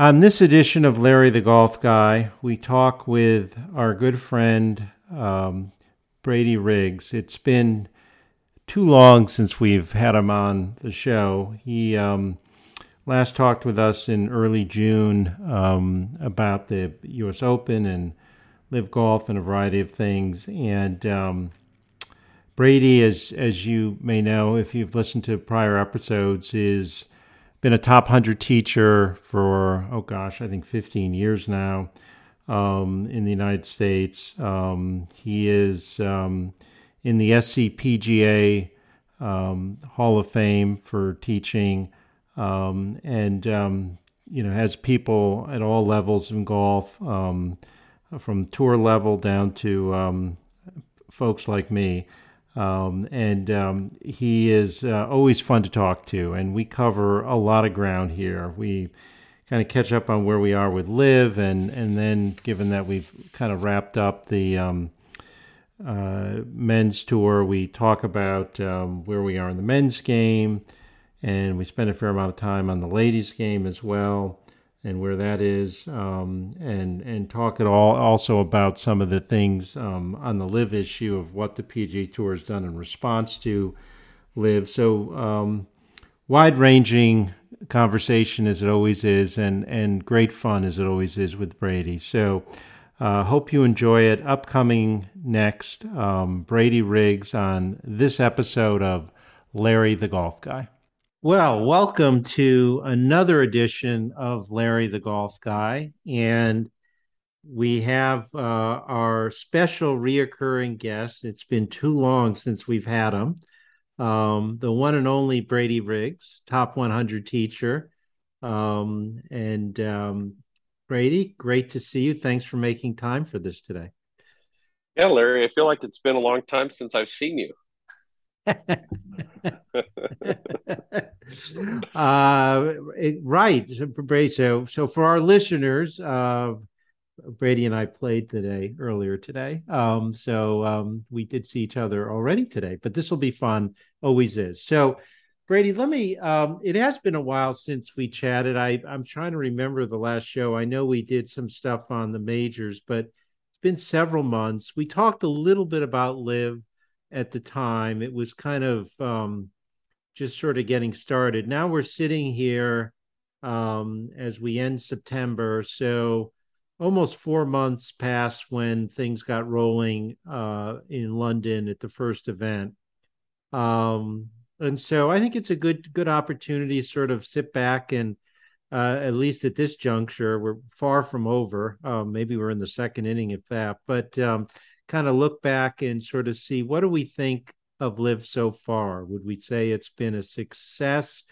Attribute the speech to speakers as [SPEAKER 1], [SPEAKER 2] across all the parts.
[SPEAKER 1] On this edition of Larry the Golf Guy, we talk with our good friend um, Brady Riggs. It's been too long since we've had him on the show. He um, last talked with us in early June um, about the U.S. Open and LIV golf and a variety of things. And um, Brady, as as you may know, if you've listened to prior episodes, is been a top 100 teacher for, oh gosh, I think 15 years now um, in the United States. Um, he is um, in the SCPGA um, Hall of Fame for teaching um, and, um, you know, has people at all levels in golf, from tour level down to folks like me. Um, and um, he is uh, always fun to talk to, and we cover a lot of ground here. We kind of catch up on where we are with LIV, and and then given that we've kind of wrapped up the um, uh, men's tour, we talk about um, where we are in the men's game, and we spend a fair amount of time on the ladies' game as well and where that is, um, and and talk at all also about some of the things um, on the LIV issue of what the PGA Tour has done in response to LIV. So um, wide ranging conversation as it always is, and and great fun as it always is with Brady. So. Uh, hope you enjoy it. Upcoming next, um, Brady Riggs on this episode of Larry the Golf Guy. Well, welcome to another edition of Larry the Golf Guy. And we have uh, our special reoccurring guest. It's been too long since we've had him. Um, the one and only Brady Riggs, top 100 teacher. Um, and um, Brady, great to see you. Thanks for making time for this today.
[SPEAKER 2] Yeah, Larry, I feel like it's been a long time since I've seen you.
[SPEAKER 1] Uh, right, Brady. So, so for our listeners, uh, Brady and I played today earlier today. Um, so um, we did see each other already today, but this will be fun. Always is. So, Brady, let me. Um, it has been a while since we chatted. I I'm trying to remember the last show. I know we did some stuff on the majors, but it's been several months. We talked a little bit about LIV at the time. It was kind of um, just sort of getting started. Now we're sitting here um, as we end September. So almost four months past when things got rolling uh, in London at the first event. Um, and so I think it's a good good opportunity to sort of sit back and uh, at least at this juncture, we're far from over. Um, maybe we're in the second inning, if that. But um, kind of look back and sort of see what do we think of LIV so far? Would we say it's been a success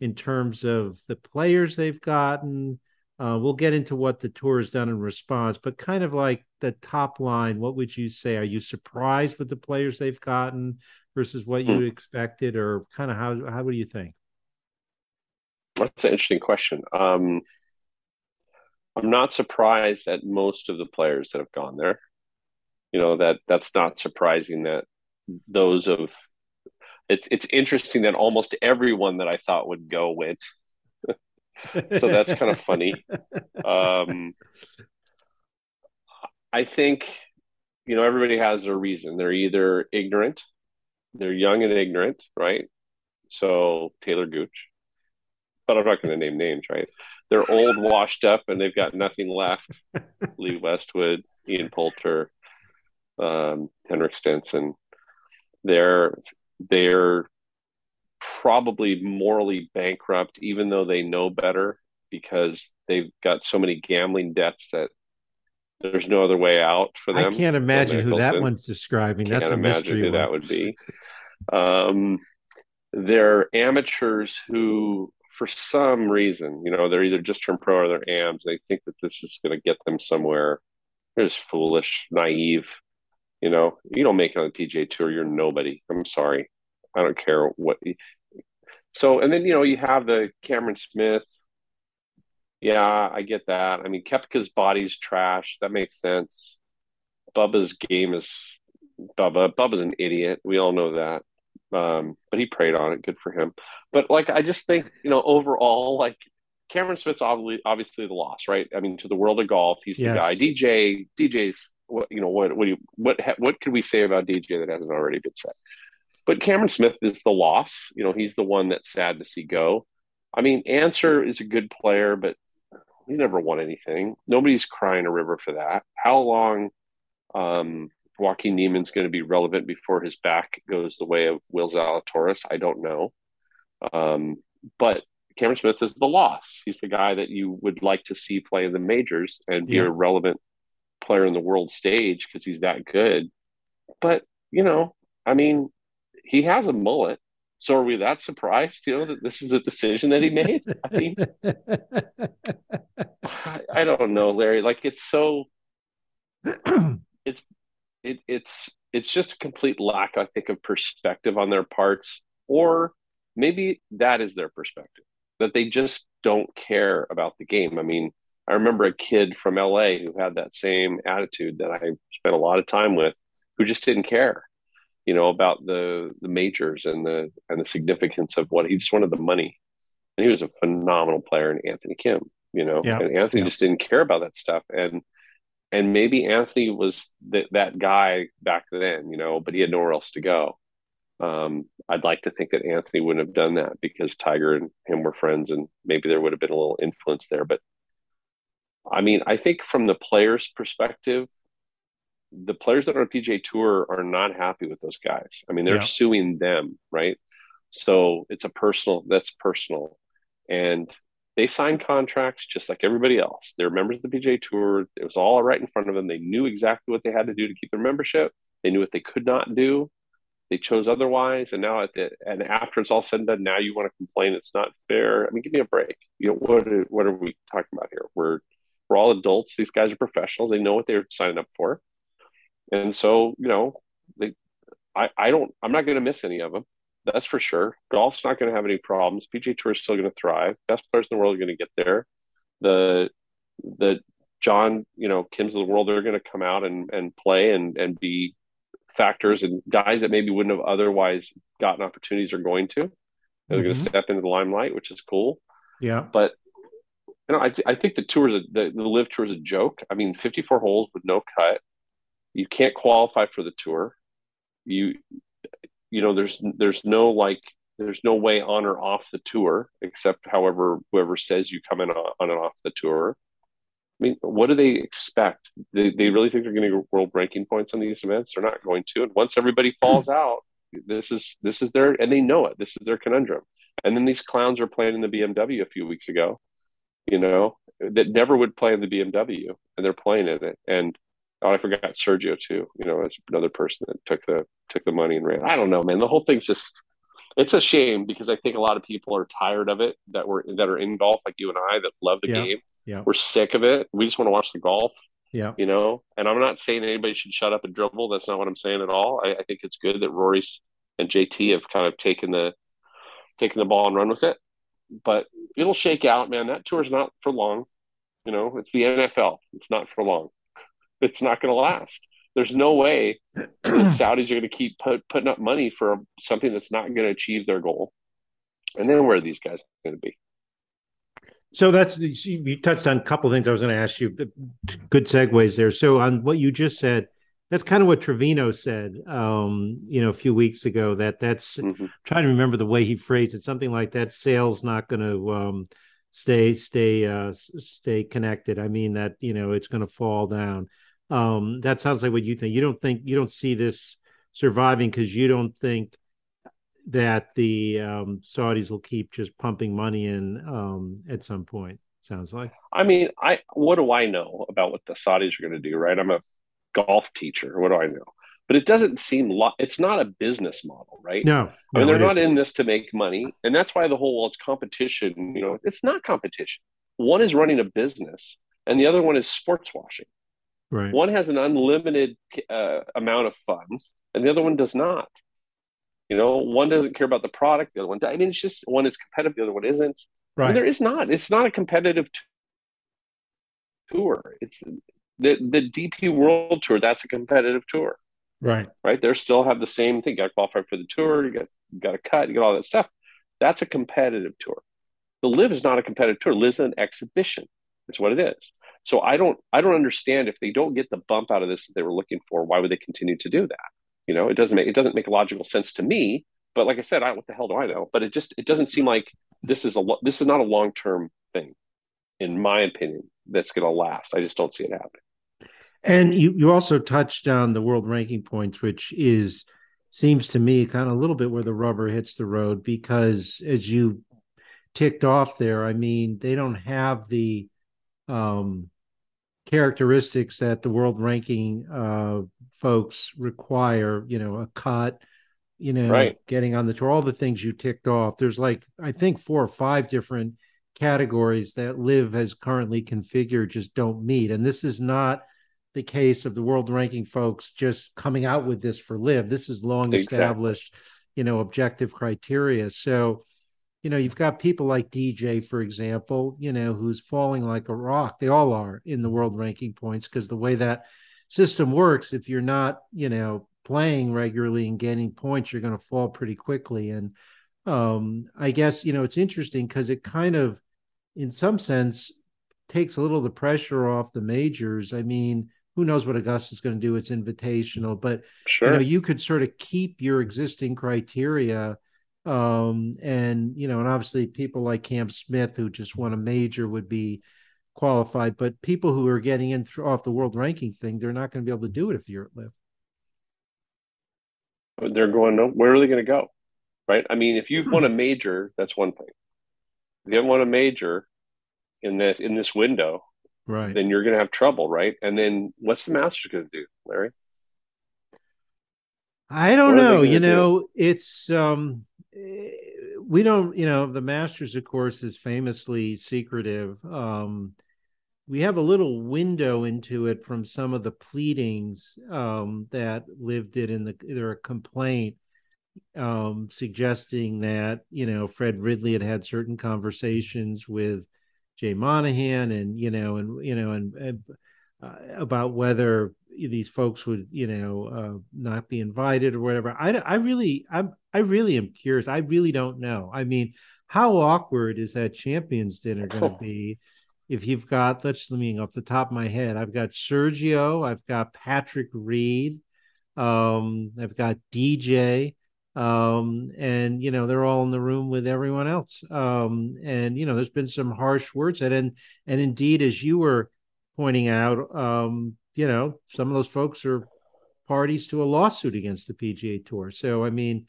[SPEAKER 1] in terms of the players they've gotten? Uh, we'll get into what the tour has done in response, but kind of like the top line, what would you say? Are you surprised with the players they've gotten versus what you hmm. expected, or kind of how how do you think?
[SPEAKER 2] That's an interesting question. Um, I'm not surprised at most of the players that have gone there you know that that's not surprising that those of it's it's interesting that almost everyone that I thought would go went. so that's kind of funny. Um, I think you know everybody has a reason. They're either ignorant, they're young and ignorant, right? So Talor Gooch, but I'm not going to name names, right? They're old, washed up, and they've got nothing left. Lee Westwood, Ian Poulter, um, Henrik Stenson, they're they're probably morally bankrupt, even though they know better because they've got so many gambling debts that there's no other way out for them.
[SPEAKER 1] I can't imagine who that one's describing. Can't That's a imagine who one.
[SPEAKER 2] that would be. Um, they're amateurs who, for some reason, you know, they're either just turned pro or they're AMs. They think that this is going to get them somewhere. They're just foolish, naive. You know, you don't make it on the PGA Tour, you're nobody. I'm sorry. I don't care what. You... So, and then you know you have the Cameron Smith. Yeah, I get that. I mean, Koepka's body's trash. That makes sense. Bubba's game is Bubba. Bubba's an idiot. We all know that. Um, but he preyed on it. Good for him. But like, I just think you know overall, like Cameron Smith's obviously obviously the loss, right? I mean, to the world of golf, he's
[SPEAKER 1] Yes.
[SPEAKER 2] the guy. DJ, DJ's what you know what what do you what ha- what can we say about DJ that hasn't already been said? But Cameron Smith is the loss. You know, he's the one that's sad to see go. I mean, Ancer is a good player, but he never won anything. Nobody's crying a river for that. How long um, Joaquin Niemann's going to be relevant before his back goes the way of Will Zalatoris? I don't know. Um, but Cameron Smith is the loss. He's the guy that you would like to see play in the majors and be
[SPEAKER 1] Yeah.
[SPEAKER 2] a relevant player in the world stage because he's that good. But, you know, I mean, he has a mullet. So are we that surprised, you know, that this is a decision that he made? I mean, I, I don't know, Larry. Like it's so it's it, it's it's just a complete lack, I think, of perspective on their parts, or maybe that is their perspective that they just don't care about the game. I mean, I remember a kid from LA who had that same attitude that I spent a lot of time with, who just didn't care, you know, about the the majors and the and the significance of what he just wanted the money, and he was a phenomenal player in Anthony Kim, you know,
[SPEAKER 1] Yeah.
[SPEAKER 2] and Anthony
[SPEAKER 1] Yeah.
[SPEAKER 2] just didn't care about that stuff, and and maybe Anthony was that that guy back then, you know, but he had nowhere else to go. Um, I'd like to think that Anthony wouldn't have done that because Tiger and him were friends, and maybe there would have been a little influence there. But I mean, I think from the players' perspective, the players that are on PGA Tour are not happy with those guys. I mean, they're
[SPEAKER 1] Yeah.
[SPEAKER 2] suing them, right? So it's a personal. That's personal, and they signed contracts just like everybody else. They're members of the PGA Tour. It was all right in front of them. They knew exactly what they had to do to keep their membership. They knew what they could not do. They chose otherwise, and now at the and after it's all said and done, now you want to complain it's not fair. I mean, give me a break. You know what? Are, what are we talking about here? We're we're all adults. These guys are professionals. They know what they're signing up for, and so you know they. I I don't. I'm not going to miss any of them. That's for sure. Golf's not going to have any problems. PGA Tour is still going to thrive. Best players in the world are going to get there. The the John, you know, Kim's of the world, they're going to come out and and play and and be factors and guys that maybe wouldn't have otherwise gotten opportunities are going to. They're going
[SPEAKER 1] Mhm.
[SPEAKER 2] to step into the limelight, which is cool.
[SPEAKER 1] yeah.
[SPEAKER 2] But you know, I, I think the tour is a, the, the LIV tour is a joke. I mean, 54 holes with no cut. You can't qualify for the tour. You you know, there's there's no like there's no way on or off the tour except however whoever says you come in on, on and off the tour. I mean, what do they expect? They, they really think they're going to get world ranking points on these events? They're not going to. And once everybody falls out, this is this is their and they know it. This is their conundrum. And then these clowns are playing in the BMW a few weeks ago, you know, that never would play in the BMW, and they're playing in it. And oh, I forgot Sergio too. You know, it's another person that took the took the money and ran. I don't know, man. The whole thing's just it's a shame because I think a lot of people are tired of it that were that are in golf, like you and I, that love the
[SPEAKER 1] Yeah.
[SPEAKER 2] game.
[SPEAKER 1] Yeah.
[SPEAKER 2] We're sick of it. We just want to watch the golf
[SPEAKER 1] Yeah.
[SPEAKER 2] you know. And I'm not saying anybody should shut up and dribble. That's not what I'm saying at all. I, I think it's good that Rory's and JT have kind of taken the taken the ball and run with it. But it'll shake out, man. That tour's not for long. You know, it's the NFL. It's not for long. It's not going to last. There's no way Saudis are going to keep put, putting up money for something that's not going to achieve their goal. And then where are these guys going to be?
[SPEAKER 1] So that's you touched on a couple of things I was going to ask you. Good segues there. So on what you just said, that's kind of what Trevino said, um, you know, a few weeks ago. That that's
[SPEAKER 2] Mhm.
[SPEAKER 1] trying to remember the way he phrased it. Something like that. Sales not going to um, stay stay uh, stay connected. I mean that you know it's going to fall down. Um, that sounds like what you think. You don't think you don't see this surviving because you don't think that the um, Saudis will keep just pumping money in um, at some point. Sounds like.
[SPEAKER 2] I mean, I what do I know about what the Saudis are going to do, right? I'm a golf teacher. What do I know? But it doesn't seem lo- it's not a business model, right?
[SPEAKER 1] No,
[SPEAKER 2] I mean, they're not
[SPEAKER 1] isn't.
[SPEAKER 2] in this to make money, and that's why the whole world's competition. You know, it's not competition. One is running a business, and the other one is sports washing.
[SPEAKER 1] right.
[SPEAKER 2] One has an unlimited uh, amount of funds, and the other one does not. You know, one doesn't care about the product, the other one. I mean, it's just one is competitive, the other one isn't. I mean,
[SPEAKER 1] right.
[SPEAKER 2] there is not. It's not a competitive tour. It's the the DP World Tour. That's a competitive tour,
[SPEAKER 1] right.
[SPEAKER 2] right? They still have the same thing. You got to qualify for the tour. You got you got to cut. You got all that stuff. That's a competitive tour. The LIV is not a competitive tour. LIV is an exhibition. It's what it is. So I don't I don't understand if they don't get the bump out of this that they were looking for, why would they continue to do that? You know, it doesn't make it doesn't make logical sense to me. But like I said, I what the hell do I know? But it just it doesn't seem like this is a this is not a long term thing, in my opinion. That's going to last. I just don't see it happening.
[SPEAKER 1] And you you also touched on the world ranking points, which is seems to me kind of a little bit where the rubber hits the road because as you ticked off there, I mean, they don't have the um, characteristics that the world ranking uh, folks require, you know, a cut, you know,
[SPEAKER 2] right.
[SPEAKER 1] getting on the tour, all the things you ticked off. There's like, I think, four or five different categories that LIV has currently configured just don't meet. And this is not the case of the world ranking folks just coming out with this for LIV. This is long established, you know, objective criteria. So, you know, you've got people like DJ, for example, you know, who's falling like a rock. They all are in the world ranking points because the way that system works, if you're not, you know, playing regularly and gaining points, you're going to fall pretty quickly. And um, I guess, you know, it's interesting because it kind of, in some sense, takes a little of the pressure off the majors. I mean, who knows what Augusta's going to do? It's invitational, but
[SPEAKER 2] sure.
[SPEAKER 1] you know, you could sort of keep your existing criteria. Um, and you know, and obviously people like Cam Smith, who just won a major, would be qualified. But people who are getting in th- off the world ranking thing, they're not going to be able to do it if you're at LIV.
[SPEAKER 2] They're going. Where are they going to go? Right. I mean, if you've won a major, that's one thing. If you haven't won a major in that in this window,
[SPEAKER 1] right?
[SPEAKER 2] Then you're going to have trouble, right? And then what's the Masters going to do, Larry?
[SPEAKER 1] I don't know. You know, do? it's um we don't, you know, the Masters, of course, is famously secretive. Um, we have a little window into it from some of the pleadings um, that LIV did in the their complaint, um, suggesting that you know Fred Ridley had had certain conversations with Jay Monahan, and you know, and you know, and, and uh, about whether these folks would, you know, uh, not be invited or whatever. I, I really, I'm, I really am curious. I really don't know. I mean, how awkward is that champions dinner going to be? If you've got, let's let me off the top of my head, I've got Sergio, I've got Patrick Reed, um, I've got DJ, um, and you know they're all in the room with everyone else. Um, and you know there's been some harsh words said, and and indeed, as you were pointing out, um, you know some of those folks are parties to a lawsuit against the PGA Tour. So I mean,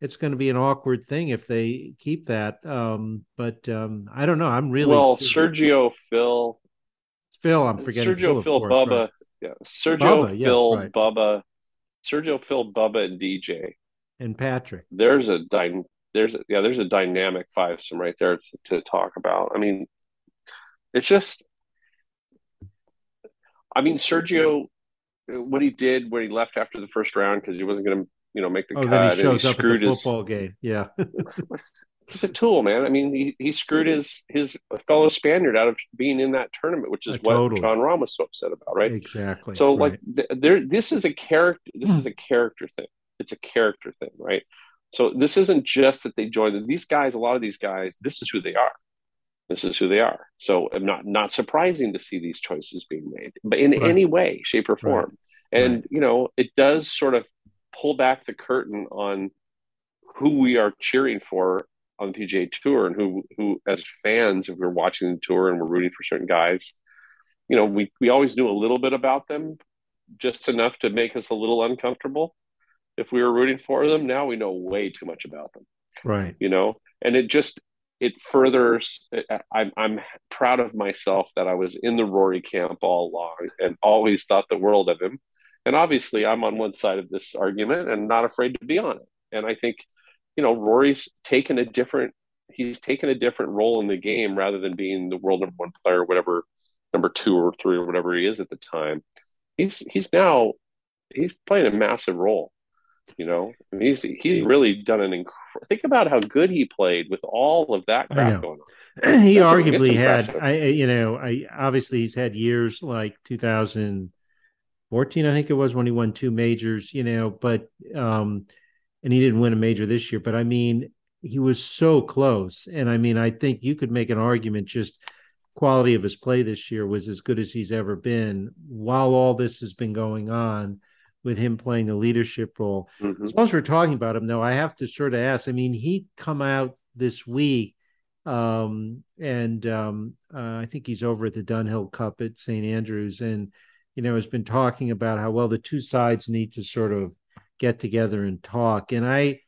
[SPEAKER 1] it's going to be an awkward thing if they keep that. Um, but um, I don't know. I'm really
[SPEAKER 2] well. Sergio, Phil,
[SPEAKER 1] Phil. I'm forgetting
[SPEAKER 2] Sergio, Phil, Phil course, Bubba. Right. Yeah, Sergio, Bubba, Phil, yeah, right. Bubba, Sergio, Phil, Bubba, and DJ
[SPEAKER 1] and Patrick.
[SPEAKER 2] There's a dy- there's a, yeah there's a dynamic fivesome right there to, to talk about. I mean, it's just. I mean, Sergio, what he did when he left after the first round because he wasn't going to, you know, make the
[SPEAKER 1] oh,
[SPEAKER 2] cut.
[SPEAKER 1] He shows he up at the football his, game. Yeah,
[SPEAKER 2] he's a tool, man. I mean, he, he screwed his his fellow Spaniard out of being in that tournament, which is uh, what totally. Jon Rahm was so upset about, right?
[SPEAKER 1] Exactly.
[SPEAKER 2] So,
[SPEAKER 1] right.
[SPEAKER 2] like, there, this is a character. This is a character thing it's a character thing, right? So this isn't just that they joined. These guys, a lot of these guys, this is who they are. This is who they are. So I'm not not surprising to see these choices being made, but in right. any way, shape, or form. Right. And right. you know, it does sort of pull back the curtain on who we are cheering for on the PGA Tour, and who who as fans, if we're watching the tour and we're rooting for certain guys, you know, we we always knew a little bit about them, just enough to make us a little uncomfortable if we were rooting for them. Now we know way too much about them.
[SPEAKER 1] Right.
[SPEAKER 2] You know, and it just it furthers. I'm I'm proud of myself that I was in the Rory camp all along and always thought the world of him. And obviously, I'm on one side of this argument and not afraid to be on it. And I think, you know, Rory's taken a different he's taken a different role in the game rather than being the world number one player, whatever number two or three or whatever he is at the time. He's he's now he's playing a massive role you know, I mean, he's he's really done an incredible. Think about how good he played with all of that crap going
[SPEAKER 1] on. he That's arguably had, I you know, I obviously he's had years like 2014, I think it was when he won two majors, you know, but um, and he didn't win a major this year. But I mean, he was so close. And I mean, I think you could make an argument just quality of his play this year was as good as he's ever been while all this has been going on with him playing the leadership role. Mm-hmm. As long as we're talking about him, though, I have to sort of ask. I mean, he come out this week, um, and um, uh, I think he's over at the Dunhill Cup at St Andrews, and you know has been talking about how well the two sides need to sort of get together and talk. And I,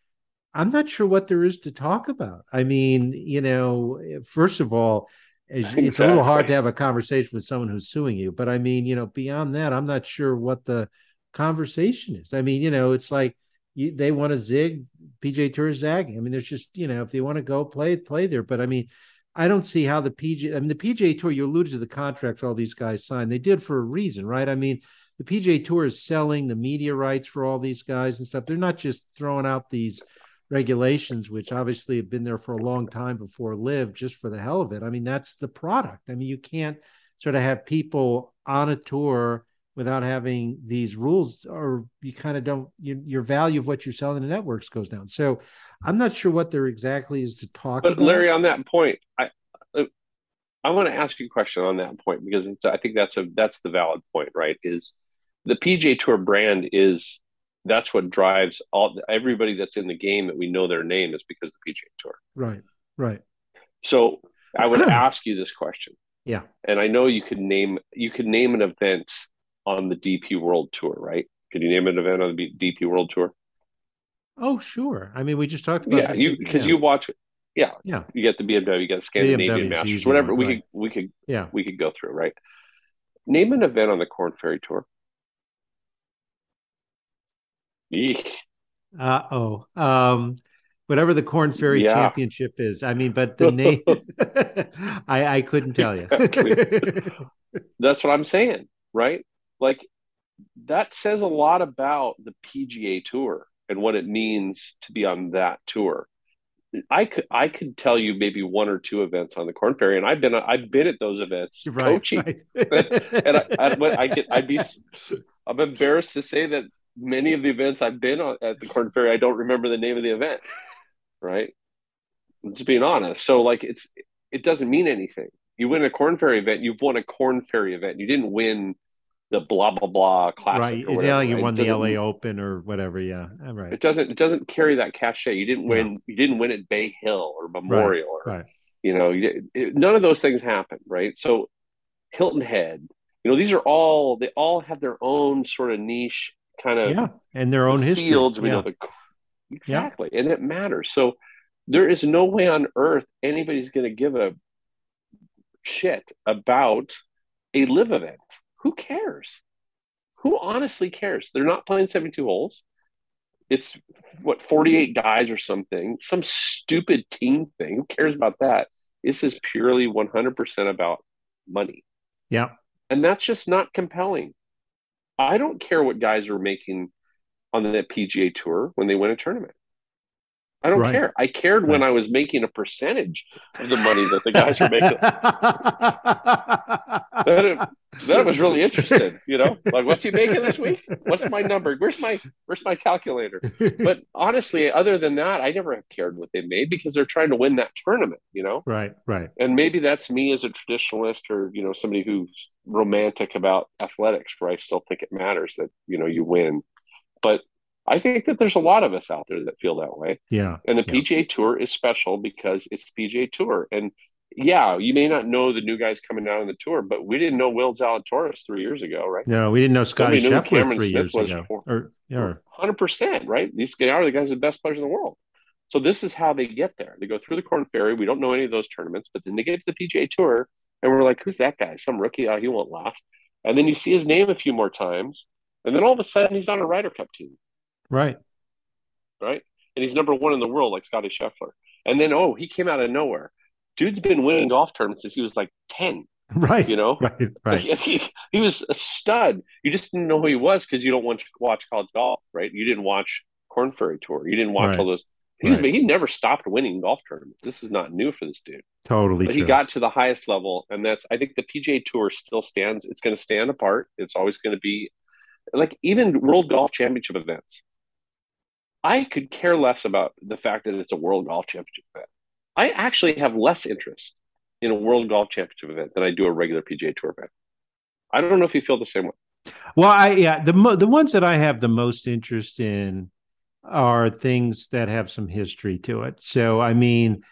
[SPEAKER 1] I'm not sure what there is to talk about. I mean, you know, first of all, exactly. it's a little hard to have a conversation with someone who's suing you. But I mean, you know, beyond that, I'm not sure what the conversation is. I mean, you know, it's like you, they want to zig, PGA Tour zagging. I mean, there's just you know, if they want to go play, play there. But I mean, I don't see how the PGA. I mean, the PGA Tour. You alluded to the contracts all these guys signed. They did for a reason, right? I mean, the PGA Tour is selling the media rights for all these guys and stuff. They're not just throwing out these regulations, which obviously have been there for a long time before LIV, just for the hell of it. I mean, that's the product. I mean, you can't sort of have people on a tour without having these rules, or you kind of don't. You, your value of what you're selling the networks goes down. So, I'm not sure what there exactly is to talk.
[SPEAKER 2] But
[SPEAKER 1] about.
[SPEAKER 2] Larry, on that point, I. Uh, I want to ask you a question on that point because I think that's a that's the valid point, right? Is the PGA Tour brand is that's what drives all everybody that's in the game that we know their name is because of the PGA Tour.
[SPEAKER 1] Right. Right.
[SPEAKER 2] So I would ask you this question.
[SPEAKER 1] Yeah.
[SPEAKER 2] And I know you could name you could name an event on the DP World Tour, right? Can you name an event on the DP World Tour?
[SPEAKER 1] Oh, sure. I mean, we just talked about
[SPEAKER 2] yeah, the, you because yeah. you watch yeah,
[SPEAKER 1] yeah.
[SPEAKER 2] You get the BMW, you get the Scandinavian Masters, whatever. we right. could we could yeah we could go through right. Name an event on the Korn Ferry Tour.
[SPEAKER 1] Uh oh. Um, whatever the Korn Ferry yeah. Championship is. I mean, but the name, I, I couldn't tell you.
[SPEAKER 2] That's what I'm saying, right? Like that says a lot about the PGA Tour and what it means to be on that tour. I could I could tell you maybe one or two events on the Korn Ferry, and I've been I've been at those events right, coaching, right. and I, I, I get I'd be I'm embarrassed to say that many of the events I've been on at the Korn Ferry, I don't remember the name of the event. Right. I'm just being honest. So like it's it doesn't mean anything. You win a Korn Ferry event, you've won a Korn Ferry event. You didn't win the blah blah blah classic.
[SPEAKER 1] Right. yeah, you won the LA Open or whatever. Yeah. Uh, right.
[SPEAKER 2] It doesn't it doesn't carry that cachet. You didn't win you didn't win at Bay Hill or Memorial
[SPEAKER 1] right. or
[SPEAKER 2] right. you know, it, none of those things happen, right? So Hilton Head, you know, these are all they all have their own sort of niche kind of
[SPEAKER 1] yeah, and their own
[SPEAKER 2] fields.
[SPEAKER 1] History.
[SPEAKER 2] We
[SPEAKER 1] yeah.
[SPEAKER 2] know the exactly, yeah. and it matters. So there is no way on earth anybody's going to give a shit about a LIV event. Who cares? Who honestly cares? They're not playing 72 holes. It's what 48 guys or something, some stupid team thing. Who cares about that? This is purely 100% about money.
[SPEAKER 1] Yeah.
[SPEAKER 2] And that's just not compelling. I don't care what guys are making on the PGA Tour when they win a tournament. I don't right. care. I cared right. when I was making a percentage of the money that the guys were making. that, I was really interested, you know, like what's he making this week? What's my number? Where's my where's my calculator? But honestly, other than that, I never have cared what they made because they're trying to win that tournament, you know.
[SPEAKER 1] Right, right.
[SPEAKER 2] And maybe that's me as a traditionalist or you know somebody who's romantic about athletics, where I still think it matters that you know you win. But I think that there's a lot of us out there that feel that way.
[SPEAKER 1] Yeah.
[SPEAKER 2] And the
[SPEAKER 1] yeah.
[SPEAKER 2] PGA Tour is special because it's the PGA Tour. And yeah, you may not know the new guys coming down on the tour, but we didn't know Will Zalatoris three years ago, right?
[SPEAKER 1] No, we didn't know Scotty Scheffler Cameron three Smith years ago.
[SPEAKER 2] or, yeah. 100%, right? These guys are the guys, the best players in the world. So this is how they get there. They go through the Korn Ferry. We don't know any of those tournaments, but then they get to the PGA Tour, and we're like, who's that guy? Some rookie? Oh, he won't last. And then you see his name a few more times, and then all of a sudden he's on a Ryder Cup team.
[SPEAKER 1] Right
[SPEAKER 2] right? And he's number one in the world, like Scotty Scheffler. And then, oh, he came out of nowhere. Dude's been winning golf tournaments since he was like 10.
[SPEAKER 1] Right.
[SPEAKER 2] You know?
[SPEAKER 1] Right. Right.
[SPEAKER 2] He, he was a stud. You just didn't know who he was because you don't want to watch college golf, right? You didn't watch Korn Ferry Tour. You didn't watch right. all those. He, was, he never stopped winning golf tournaments. This is not new for this dude.
[SPEAKER 1] Totally.
[SPEAKER 2] But
[SPEAKER 1] true.
[SPEAKER 2] he got to the highest level. And that's, I think the PGA Tour still stands. It's going to stand apart. It's always going to be like even World Golf Championship events I could care less about the fact that it's a World Golf Championship event. I actually have less interest in a World Golf Championship event than I do a regular PGA Tour event. I don't know if you feel the same way.
[SPEAKER 1] Well, I yeah, the mo- the ones that I have the most interest in are things that have some history to it. So, I mean,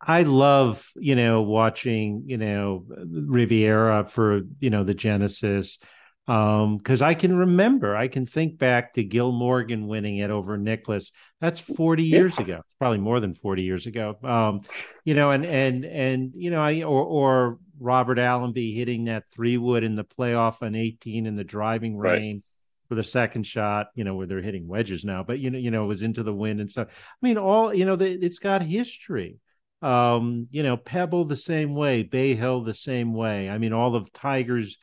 [SPEAKER 1] I love, you know, watching, you know, Riviera for, you know, the Genesis um because i can remember i can think back to gil morgan winning it over Nicklaus. that's 40 years yeah. ago probably more than 40 years ago um you know and and and you know i or or robert allenby hitting that three wood in the playoff on 18 in the driving rain right. for the second shot you know where they're hitting wedges now but you know you know it was into the wind and stuff i mean all you know the, it's got history um you know pebble the same way bay hill the same way i mean all of tigers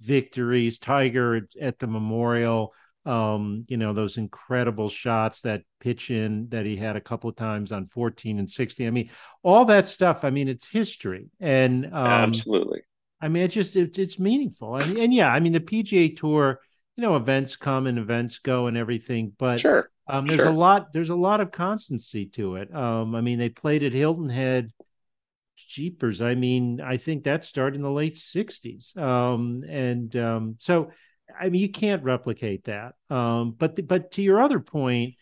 [SPEAKER 1] victories, Tiger at the Memorial, um, you know, those incredible shots, that pitch in that he had a couple of times on 14 and 16. I mean, all that stuff, I mean, it's history. And um,
[SPEAKER 2] absolutely.
[SPEAKER 1] I mean, it's just, it's, it's meaningful. I mean, and yeah, I mean, the PGA Tour, you know, events come and events go and everything, but
[SPEAKER 2] sure.
[SPEAKER 1] Um, there's
[SPEAKER 2] sure.
[SPEAKER 1] a lot, there's a lot of constancy to it. Um, I mean, they played at Hilton Head jeepers i mean i think that started in the late 60s um, and um, so i mean you can't replicate that. Um, but the, but to your other point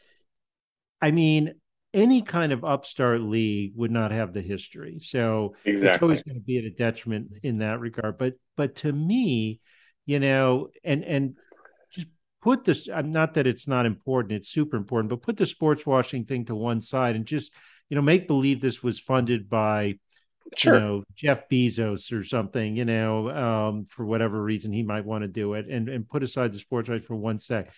[SPEAKER 1] i mean any kind of upstart league would not have the history. So
[SPEAKER 2] exactly.
[SPEAKER 1] it's always going to be at a detriment in that regard. But but to me you know and and just put this i'm not that it's not important it's super important but put the sports washing thing to one side and just you know make believe this was funded by sure. you know Jeff Bezos or something, you know, um, for whatever reason he might want to do it, and and put aside the sports rights for one sec.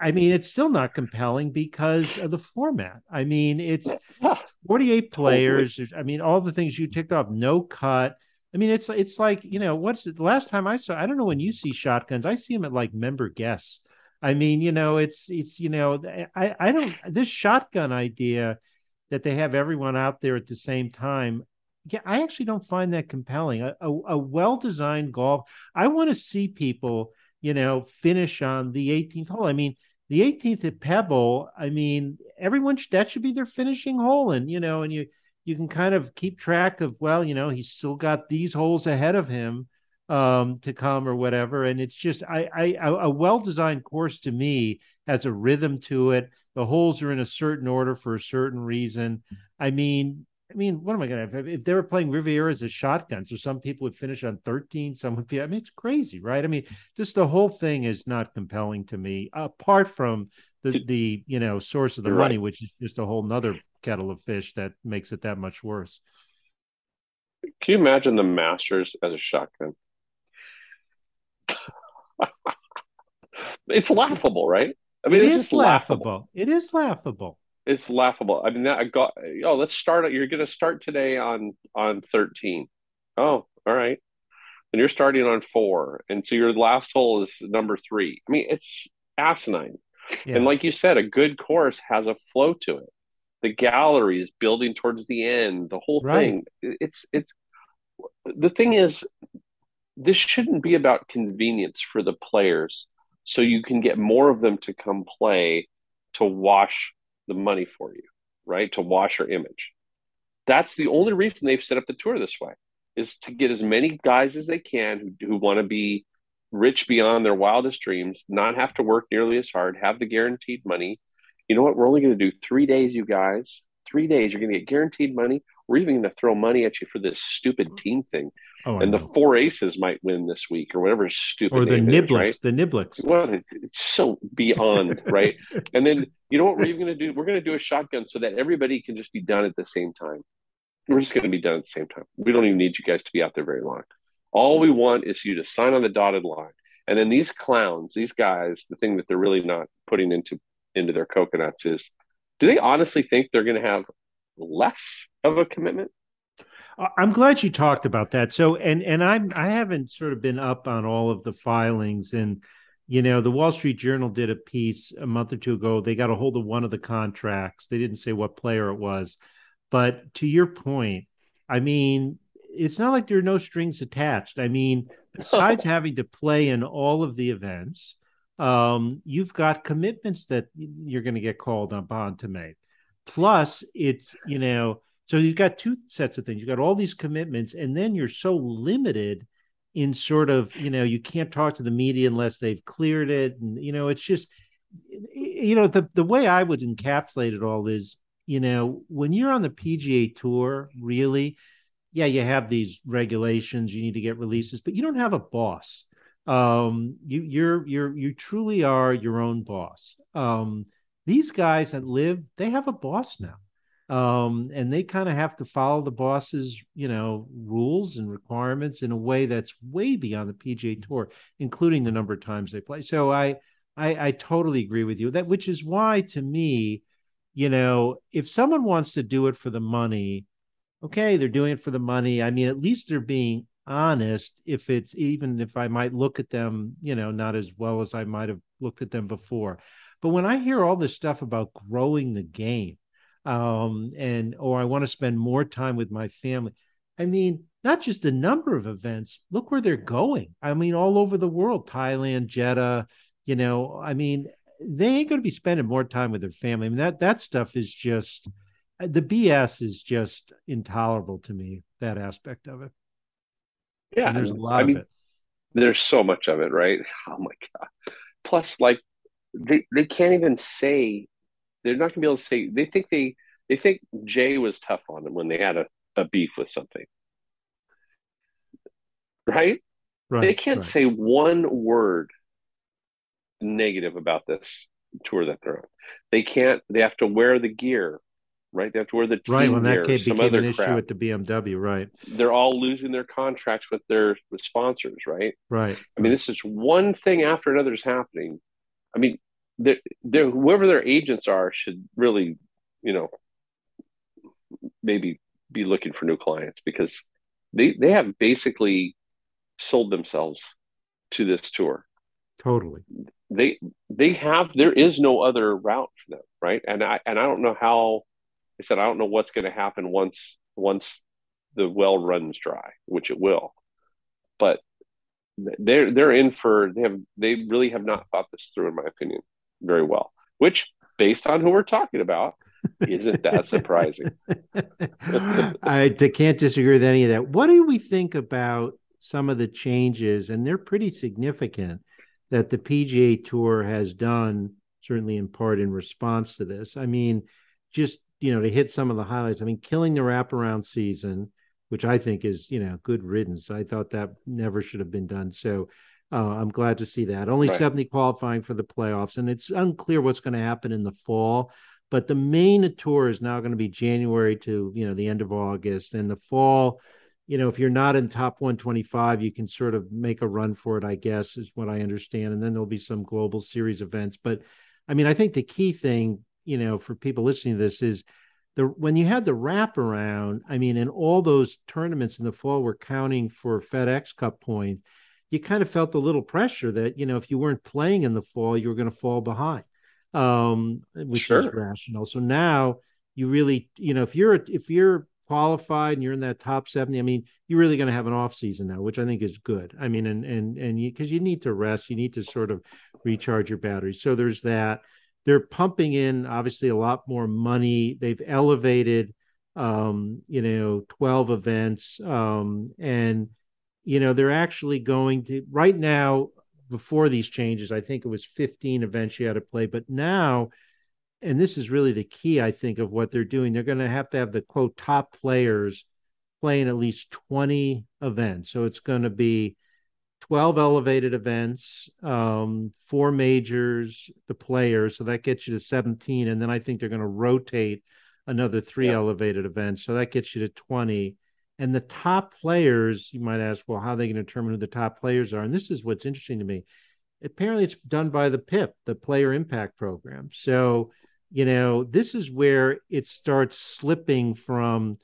[SPEAKER 1] I mean, it's still not compelling because of the format. I mean, it's 48 players. I mean, all the things you ticked off, no cut. I mean, it's it's like you know, what's the last time I saw? I don't know when you see shotguns. I see them at like member guests. I mean, you know, it's it's you know, I I don't this shotgun idea that they have everyone out there at the same time yeah, I actually don't find that compelling. A, a, a well designed golf. I want to see people, you know, finish on the 18th hole. I mean, the 18th at Pebble. I mean, everyone should, that should be their finishing hole, and you know, and you you can kind of keep track of well, you know, he's still got these holes ahead of him um, to come or whatever. And it's just I, I a well designed course to me has a rhythm to it. The holes are in a certain order for a certain reason. I mean, I mean, what am I going to have? If they were playing Riviera as a shotgun, so some people would finish on 13, some would be, I mean, it's crazy, right? I mean, just the whole thing is not compelling to me, apart from the, the you know, source of the You're money, right. which is just a whole nother kettle of fish that makes it that much worse.
[SPEAKER 2] Can you imagine the Masters as a shotgun? it's laughable, right?
[SPEAKER 1] I mean, it is laughable. laughable. It is laughable
[SPEAKER 2] it's laughable. I mean, that I got oh, let's start. You're going to start today on on 13. Oh, all right. And you're starting on four, and so your last hole is number three. I mean, it's asinine. Yeah. And like you said, a good course has a flow to it. The gallery is building towards the end. The whole right. thing. It's it's the thing is, this shouldn't be about convenience for the players, so you can get more of them to come play to wash the money for you, right? To wash your image. That's the only reason they've set up the tour this way is to get as many guys as they can who, who want to be rich beyond their wildest dreams, not have to work nearly as hard, have the guaranteed money. You know what? We're only going to do three days, you guys. Three days. You're going to get guaranteed money. We're even going to throw money at you for this stupid mm-hmm. team thing. Oh, and the four aces might win this week or whatever stupid.
[SPEAKER 1] Or the Niblets,
[SPEAKER 2] right?
[SPEAKER 1] the Niblicks.
[SPEAKER 2] What it's so beyond right. and then you know what we're even going to do? We're going to do a shotgun so that everybody can just be done at the same time. We're just going to be done at the same time. We don't even need you guys to be out there very long. All we want is you to sign on the dotted line. And then these clowns, these guys, the thing that they're really not putting into into their coconuts is, do they honestly think they're going to have less of a commitment?
[SPEAKER 1] I'm glad you talked about that. So, and and I'm I haven't sort of been up on all of the filings, and you know, the Wall Street Journal did a piece a month or two ago. They got a hold of one of the contracts. They didn't say what player it was, but to your point, I mean, it's not like there are no strings attached. I mean, besides having to play in all of the events, um, you've got commitments that you're going to get called upon to make. Plus, it's you know, so you've got two sets of things. You've got all these commitments, and then you're so limited in sort of you know you can't talk to the media unless they've cleared it, and you know it's just you know the the way I would encapsulate it all is you know when you're on the PGA Tour, really, yeah, you have these regulations, you need to get releases, but you don't have a boss. Um you you're you're you truly are your own boss. Um these guys that live, they have a boss now. Um and they kind of have to follow the boss's you know rules and requirements in a way that's way beyond the pga tour including the number of times they play. So i i i totally agree with you. That which is why to me you know if someone wants to do it for the money okay they're doing it for the money. I mean at least they're being honest. If it's even if I might look at them, you know, not as well as I might have looked at them before. But when I hear all this stuff about growing the game, um, and or I want to spend more time with my family, I mean, not just the number of events, look where they're going. I mean, all over the world, Thailand, Jeddah, you know, I mean, they ain't going to be spending more time with their family. I mean, that that stuff is just the BS is just intolerable to me, that aspect of it.
[SPEAKER 2] Yeah,
[SPEAKER 1] and there's a lot I
[SPEAKER 2] of mean,
[SPEAKER 1] it.
[SPEAKER 2] There's so much of it, right? Oh my god! Plus, like they they can't even say they're not gonna be able to say they think they they think Jay was tough on them when they had a, a beef with something, right? Right. They can't right. say one word negative about this tour that they're on. They can't. They have to wear the gear right? They have to wear the team right when that became an issue
[SPEAKER 1] crap. with the BMW, right?
[SPEAKER 2] They're all losing their contracts with their with sponsors, right?
[SPEAKER 1] Right.
[SPEAKER 2] I mean, this is one thing after another is happening. I mean, they're, they're, whoever their agents are should really, you know, maybe be looking for new clients because they they have basically sold themselves to this tour.
[SPEAKER 1] Totally.
[SPEAKER 2] They they have there is no other route for them, right? And I and I don't know how I said, I don't know what's going to happen once once the well runs dry, which it will. But they're they're in for they have they really have not thought this through, in my opinion, very well. Which, based on who we're talking about, isn't that surprising?
[SPEAKER 1] I can't disagree with any of that. What do we think about some of the changes, and they're pretty significant, that the PGA Tour has done, certainly in part in response to this? I mean, just you know, to hit some of the highlights. I mean, killing the wraparound season, which I think is, you know, good riddance. I thought that never should have been done. So uh, I'm glad to see that. Only right. 70 qualifying for the playoffs, and it's unclear what's going to happen in the fall. But the main tour is now going to be January to you know the end of August, and the fall. You know, if you're not in top 125, you can sort of make a run for it, I guess, is what I understand. And then there'll be some global series events. But I mean, I think the key thing you know, for people listening to this is the when you had the wraparound, I mean, in all those tournaments in the fall were counting for FedEx Cup point, you kind of felt a little pressure that, you know, if you weren't playing in the fall, you were going to fall behind. Um, which sure. is rational. So now you really, you know, if you're if you're qualified and you're in that top 70 i mean you're really going to have an off season now which i think is good i mean and and and you because you need to rest you need to sort of recharge your batteries so there's that they're pumping in obviously a lot more money. They've elevated, um, you know, 12 events. Um, and, you know, they're actually going to, right now, before these changes, I think it was 15 events you had to play. But now, and this is really the key, I think, of what they're doing, they're going to have to have the quote top players playing at least 20 events. So it's going to be 12 elevated events, um, four majors, the players. So that gets you to 17. And then I think they're going to rotate another three yeah. elevated events. So that gets you to 20. And the top players, you might ask, well, how are they going to determine who the top players are? And this is what's interesting to me. Apparently, it's done by the PIP, the Player Impact Program. So, you know, this is where it starts slipping from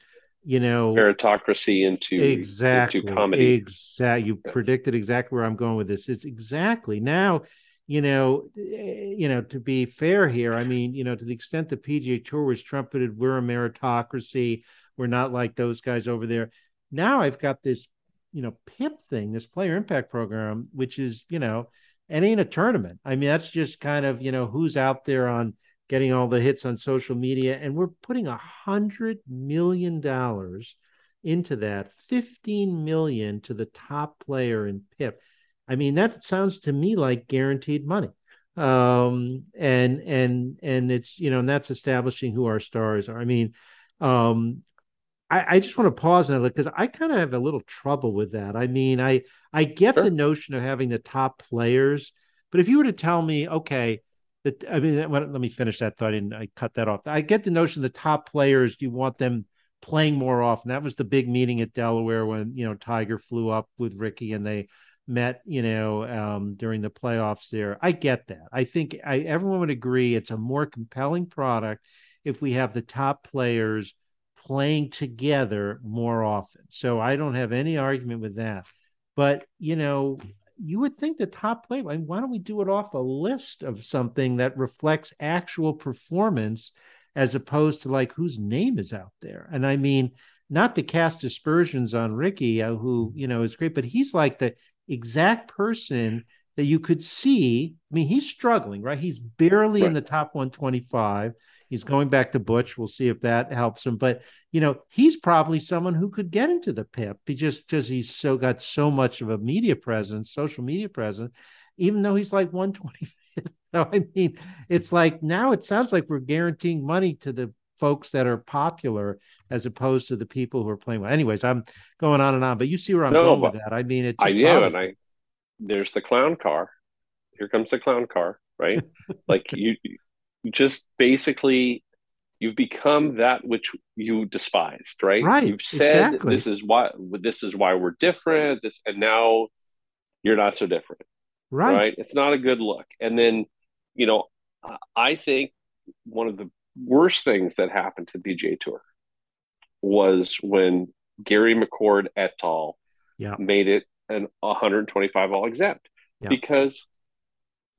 [SPEAKER 1] you know
[SPEAKER 2] meritocracy into
[SPEAKER 1] exactly
[SPEAKER 2] into comedy
[SPEAKER 1] exactly you yes. predicted exactly where i'm going with this it's exactly now you know eh, you know to be fair here i mean you know to the extent the pga tour was trumpeted we're a meritocracy we're not like those guys over there now i've got this you know pip thing this player impact program which is you know it ain't a tournament. I mean, that's just kind of, you know, who's out there on getting all the hits on social media. And we're putting a hundred million dollars into that, 15 million to the top player in PIP. I mean, that sounds to me like guaranteed money. Um, and and and it's you know, and that's establishing who our stars are. I mean, um, I, I just want to pause on it because I kind of have a little trouble with that. I mean, I I get sure. the notion of having the top players, but if you were to tell me, okay, that I mean, let me finish that thought and I cut that off. I get the notion the top players, you want them playing more often. That was the big meeting at Delaware when you know Tiger flew up with Rickie and they met, you know, um, during the playoffs there. I get that. I think I everyone would agree it's a more compelling product if we have the top players playing together more often. So I don't have any argument with that. But, you know, you would think the top I mean, why don't we do it off a list of something that reflects actual performance as opposed to like whose name is out there? And I mean, not to cast aspersions on Rickie, uh, who, you know, is great, but he's like the exact person that you could see. I mean, he's struggling, right? He's barely right. in the top 125. He's going back to Butch. We'll see if that helps him. But you know, he's probably someone who could get into the PIP he just because he's so got so much of a media presence, social media presence, even though he's like 125. so I mean, it's like now it sounds like we're guaranteeing money to the folks that are popular as opposed to the people who are playing well. Anyways, I'm going on and on, but you see where I'm no, going with that. I mean, it.
[SPEAKER 2] I do, and I there's the clown car. Here comes the clown car, right? like you, just basically you've become that which you despised right
[SPEAKER 1] right
[SPEAKER 2] you've said
[SPEAKER 1] exactly.
[SPEAKER 2] this is why this is why we're different this and now you're not so different
[SPEAKER 1] right
[SPEAKER 2] right it's not a good look and then you know i think one of the worst things that happened to the PGA tour was when gary mccord et al
[SPEAKER 1] yeah.
[SPEAKER 2] made it an 125 all exempt yeah. because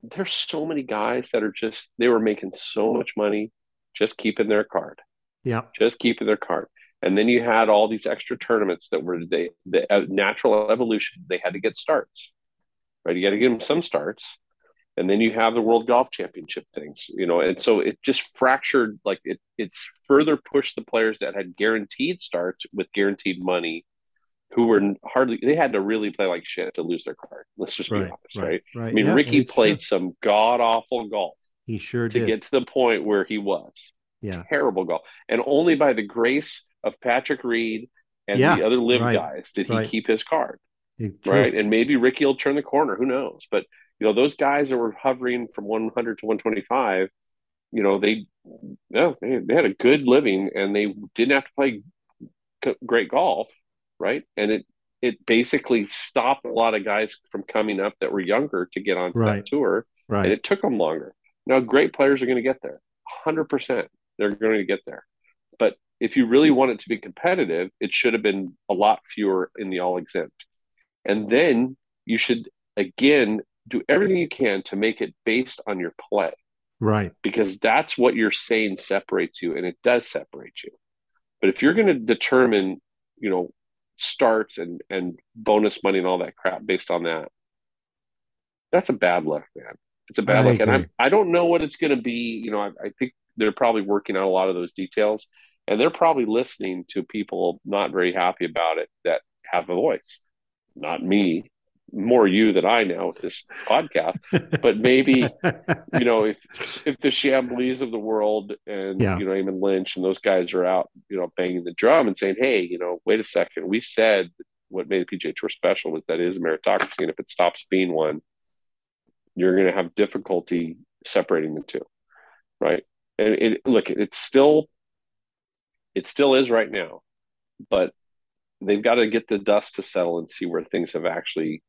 [SPEAKER 2] there's so many guys that are just they were making so much money just keeping their card.
[SPEAKER 1] Yeah.
[SPEAKER 2] Just keeping their card. And then you had all these extra tournaments that were they the uh, natural evolutions. They had to get starts, right? You got to give them some starts, and then you have the World Golf Championship things, you know. And so it just fractured, like it. It's further pushed the players that had guaranteed starts with guaranteed money who were hardly they had to really play like shit to lose their card. Let's just be honest, right?
[SPEAKER 1] right?
[SPEAKER 2] I mean,
[SPEAKER 1] yeah,
[SPEAKER 2] Rickie played sure. some god awful golf.
[SPEAKER 1] He sure did
[SPEAKER 2] to
[SPEAKER 1] did.
[SPEAKER 2] get to the point where he was.
[SPEAKER 1] Yeah,
[SPEAKER 2] terrible golf, and only by the grace of Patrick Reed and
[SPEAKER 1] yeah,
[SPEAKER 2] the other LIV
[SPEAKER 1] right,
[SPEAKER 2] guys did he
[SPEAKER 1] right.
[SPEAKER 2] keep his card. Right, and maybe Rickie will turn the corner. Who knows? But you know, those guys that were hovering from 100 to 125, you know, they, yeah, they, they had a good living and they didn't have to play great golf, right? And it it basically stopped a lot of guys from coming up that were younger to get onto
[SPEAKER 1] right.
[SPEAKER 2] that tour.
[SPEAKER 1] Right.
[SPEAKER 2] And it took them longer. Now, great players are going to get there. 100%. They're going to get there. But if you really want it to be competitive, it should have been a lot fewer in the all exempt. And then you should, again, do everything you can to make it based on your play.
[SPEAKER 1] Right.
[SPEAKER 2] Because that's what you're saying separates you, and it does separate you. But if you're going to determine, you know, starts and and bonus money and all that crap based on that. That's a bad look, man. It's a bad I look, agree. and I I don't know what it's going to be. You know, I, I think they're probably working on a lot of those details, and they're probably listening to people not very happy about it that have a voice. Not me, more you than I now with this podcast. but maybe you know if if the Chamblees of the world and
[SPEAKER 1] yeah.
[SPEAKER 2] you know Eamon Lynch and those guys are out, you know, banging the drum and saying, "Hey, you know, wait a second, we said what made the PGA Tour special was that it is a meritocracy, and if it stops being one, you're going to have difficulty separating the two, right?" And it, look, it's still it still is right now, but they've got to get the dust to settle and see where things have actually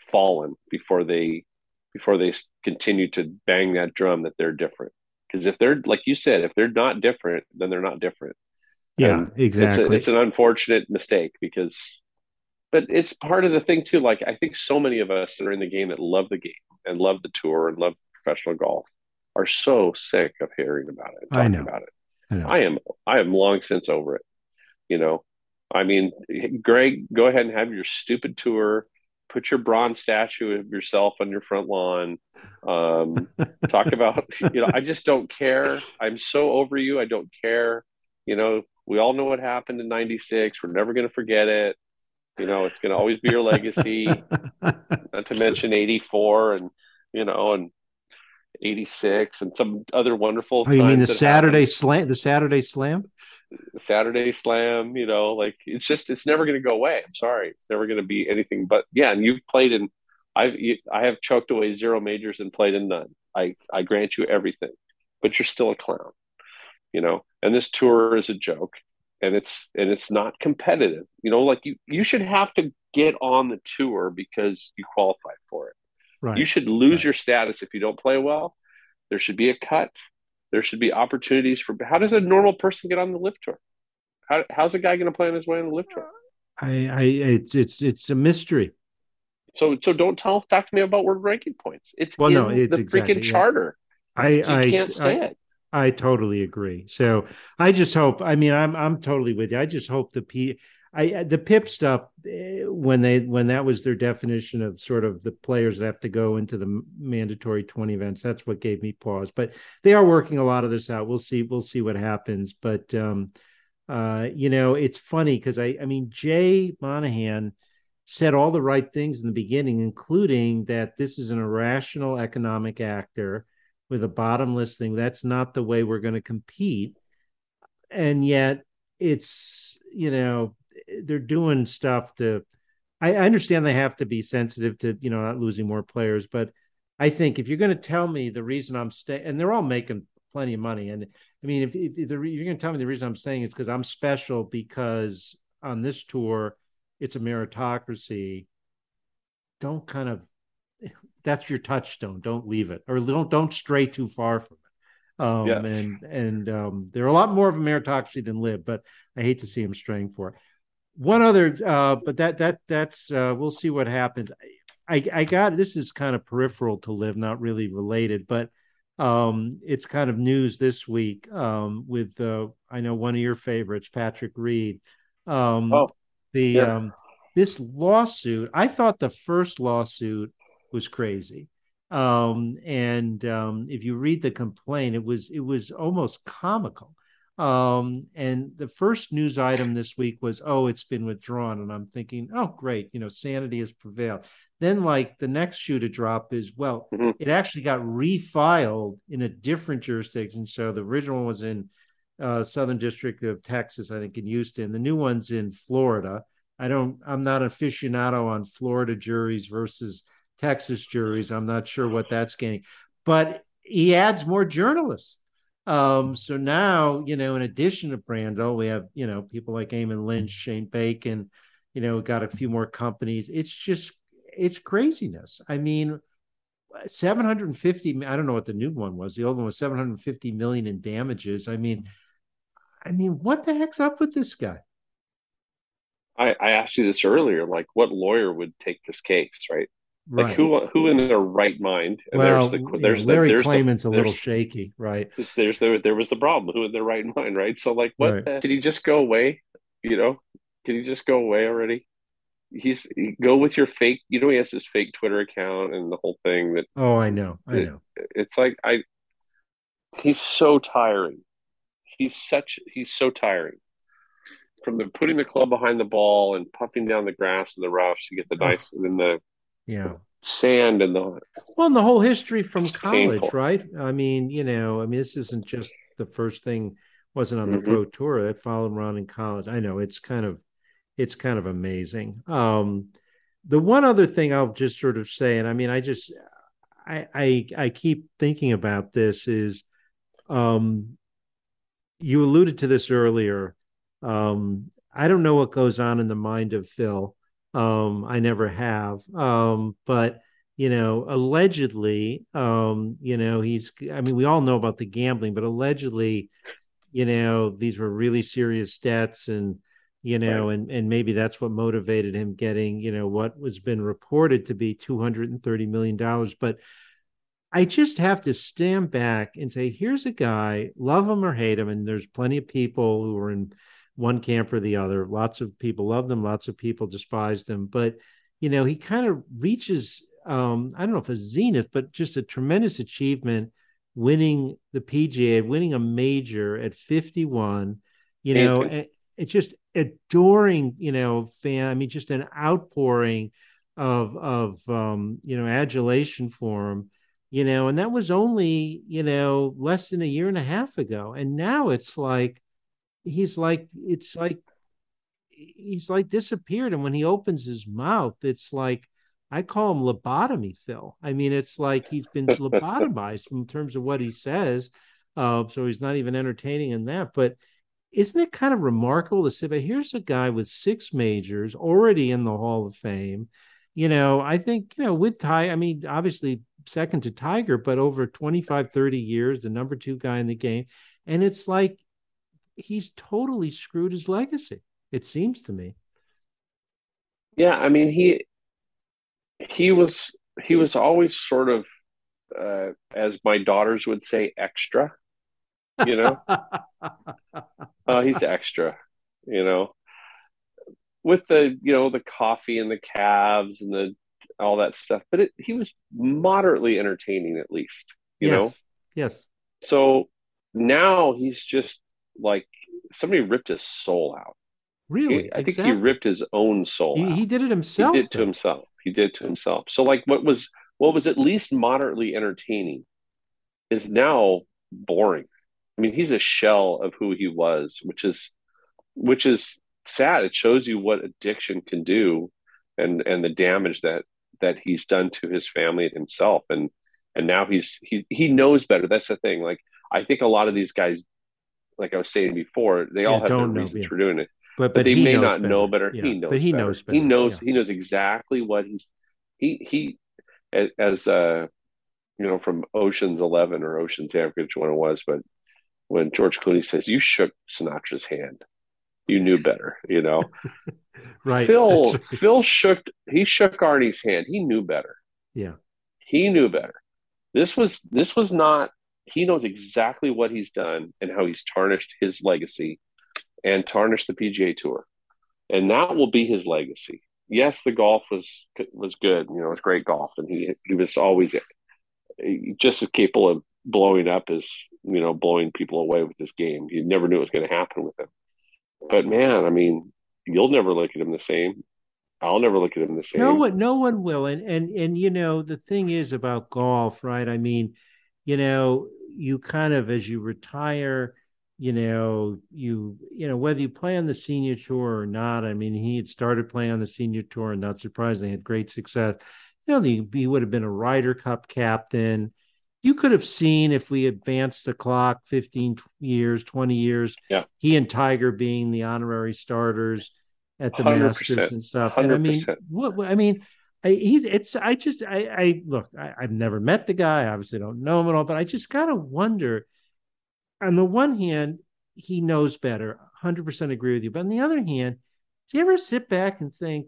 [SPEAKER 2] fallen before they before they continue to bang that drum that they're different. Because if they're like you said if they're not different then they're not different.
[SPEAKER 1] Yeah and exactly
[SPEAKER 2] it's, a, it's, an unfortunate mistake because but it's part of the thing too like i think so many of us that are in the game that love the game and love the tour and love professional golf are so sick of hearing about it talking about it.
[SPEAKER 1] I, know.
[SPEAKER 2] I am i am long since over it you know? I mean greg go ahead and have your stupid tour put your bronze statue of yourself on your front lawn. Um, talk about, you know, I just don't care. I'm so over you. I don't care. You know, we all know what happened in 96. We're never going to forget it. You know, it's going to always be your legacy. Not to mention 84 and, you know, and 86 and some other wonderful.
[SPEAKER 1] Oh, you mean the Saturday happened. slam? The Saturday slam?
[SPEAKER 2] Saturday Slam, you know, like it's just it's never going to go away. I'm sorry, it's never going to be anything but yeah. And you've played in, I've you, I have choked away zero majors and played in none. I I grant you everything, but you're still a clown, you know. And this tour is a joke, and it's and it's not competitive. You know, like you you should have to get on the tour because you qualified for it. Right. You should lose right. your status if you don't play well. There should be a cut there should be opportunities for. How does a normal person get on the LIV tour? How, how's a guy going to plan his way on the LIV tour?
[SPEAKER 1] I, I, it's it's it's a mystery.
[SPEAKER 2] So so don't tell talk to me about word ranking points. It's well, no, it's the exactly, freaking yeah. charter.
[SPEAKER 1] I so I can't say I, it. I totally agree. So I just hope. I mean, I'm I'm totally with you. I just hope the P. I the PIP stuff eh, when they when that was their definition of sort of the players that have to go into the mandatory 20 events that's what gave me pause. But they are working a lot of this out. We'll see we'll see what happens. But um uh you know it's funny because I I mean Jay Monahan said all the right things in the beginning including that this is an irrational economic actor with a bottomless thing. That's not the way we're going to compete. And yet it's you know they're doing stuff to. I, I understand they have to be sensitive to you know not losing more players, but I think if you're going to tell me the reason I'm staying, and they're all making plenty of money, and I mean if, if, if you're going to tell me the reason I'm saying is because I'm special because on this tour it's a meritocracy. Don't kind of that's your touchstone. Don't leave it, or don't don't stray too far from it. Um, yes. And and um, they're a lot more of a meritocracy than LIV, but I hate to see them straying for it one other, uh, but that that that's uh, we'll see what happens. I I got this is kind of peripheral to LIV, not really related, but um, it's kind of news this week um, with uh, I know one of your favorites, Patrick Reed. Um, oh, the yeah. um, this lawsuit. I thought the first lawsuit was crazy, um, and um, if you read the complaint, it was it was almost comical. Um, and the first news item this week was, oh, it's been withdrawn. And I'm thinking, oh, great, you know, sanity has prevailed. Then, like, the next shoe to drop is, well, mm-hmm. it actually got refiled in a different jurisdiction. So the original was in uh, Southern District of Texas, I think, in Houston. The new one's in Florida. I don't, I'm not aficionado on Florida juries versus Texas juries. I'm not sure what that's getting, but he adds more journalists. Um, so now, you know, in addition to Brando, we have, you know, people like Eamon Lynch, Shane Bacon, you know, got a few more companies. It's just, it's craziness. I mean, 750, I don't know what the new one was. The old one was 750 million in damages. I mean, I mean, what the heck's up with this guy?
[SPEAKER 2] I, I asked you this earlier, like what lawyer would take this case, right? Right. Like who who in their right mind?
[SPEAKER 1] And well, there's the there's yeah, Larry the, there's Klayman's the, a little shaky, right?
[SPEAKER 2] There's the there was the problem. Who in their right mind, right? So like, what right. can he just go away? You know, can he just go away already? He's he, go with your fake. You know, he has this fake Twitter account and the whole thing. That
[SPEAKER 1] oh, I know, I it, know.
[SPEAKER 2] It's like I. He's so tiring. He's such. He's so tiring. From the putting the club behind the ball and puffing down the grass and the roughs to get the nice, and then the
[SPEAKER 1] yeah.
[SPEAKER 2] Sand and the
[SPEAKER 1] well and the whole history from college painful. right? I mean you know i mean this isn't just the first thing wasn't on the mm-hmm. pro tour. That followed around in college. I know it's kind of it's kind of amazing. Um the one other thing i'll just sort of say and i mean i just i i, I keep thinking about this is um you alluded to this earlier. Um i don't know what goes on in the mind of phil um, I never have. Um, but you know, allegedly, um, you know, he's I mean, we all know about the gambling, but allegedly, you know, these were really serious debts and you know, right. and and maybe that's what motivated him getting, you know, what was been reported to be 230 million dollars. But I just have to stand back and say, here's a guy, love him or hate him, and there's plenty of people who are in one camp or the other. Lots of people loved him, lots of people despised him. But you know, he kind of reaches um, I don't know if a zenith, but just a tremendous achievement winning the PGA, winning a major at 51, you know, it's just adoring, you know, fan. I mean, just an outpouring of of um, you know, adulation for him, you know, and that was only, you know, less than a year and a half ago. And now it's like he's like it's like he's like disappeared. And when he opens his mouth, it's like I call him lobotomy Phil. I mean, it's like he's been lobotomized in terms of what he says. Uh, so he's not even entertaining in that. But isn't it kind of remarkable to say, but here's a guy with six majors already in the Hall of Fame. You know, I think, you know, with Ty, I mean, obviously second to Tiger, but over 25, 30 years, the number two guy in the game. And it's like he's totally screwed his legacy, it seems to me.
[SPEAKER 2] Yeah, I mean, he he was he was always sort of uh, as my daughters would say extra you know uh, he's extra you know with the you know the coffee and the calves and the all that stuff but it, he was moderately entertaining at least you
[SPEAKER 1] yes.
[SPEAKER 2] know
[SPEAKER 1] yes
[SPEAKER 2] so now he's just like somebody ripped his soul out
[SPEAKER 1] really
[SPEAKER 2] i exactly. think he ripped his own soul
[SPEAKER 1] he, he did it himself
[SPEAKER 2] he did to himself he did to himself. So like what was what was at least moderately entertaining is now boring. I mean, he's a shell of who he was, which is which is sad. It shows you what addiction can do and and the damage that that he's done to his family and himself and and now he's he he knows better. That's the thing. Like I think a lot of these guys like I was saying before, they yeah, all have their reasons for doing it but, but, but they may not better. know better. Yeah. He knows.
[SPEAKER 1] But he
[SPEAKER 2] better.
[SPEAKER 1] knows. Better.
[SPEAKER 2] He knows. Yeah. He knows exactly what he's. He he, as uh, you know, from Ocean's Eleven or Ocean's Eight, which one it was, but when George Clooney says, "You shook Sinatra's hand," you knew better. You know,
[SPEAKER 1] right?
[SPEAKER 2] Phil right. Phil shook. He shook Arnie's hand. He knew better.
[SPEAKER 1] Yeah,
[SPEAKER 2] he knew better. This was this was not. He knows exactly what he's done and how he's tarnished his legacy and tarnished the PGA Tour, and that will be his legacy. Yes, the golf was was good. You know, it was great golf, and he he was always just as capable of blowing up as you know blowing people away with this game. You never knew it was going to happen with him. But man, I mean, you'll never look at him the same. I'll never look at him the same.
[SPEAKER 1] No one, no one will. And and and you know, the thing is about golf, right? I mean, you know, you kind of as you retire, you know, you you know whether you play on the senior tour or not. I mean, he had started playing on the senior tour, and not surprisingly, had great success. You know, he, he would have been a Ryder Cup captain. You could have seen if we advanced the clock 15 years, 20 years,
[SPEAKER 2] yeah.
[SPEAKER 1] he and Tiger being the honorary starters at the Masters and stuff. 100%. And I mean, what I mean, I, he's it's I just I I look, I, I've never met the guy, I obviously don't know him at all, but I just kind of wonder on the one hand, he knows better. 100% agree with you. But on the other hand, do you ever sit back and think,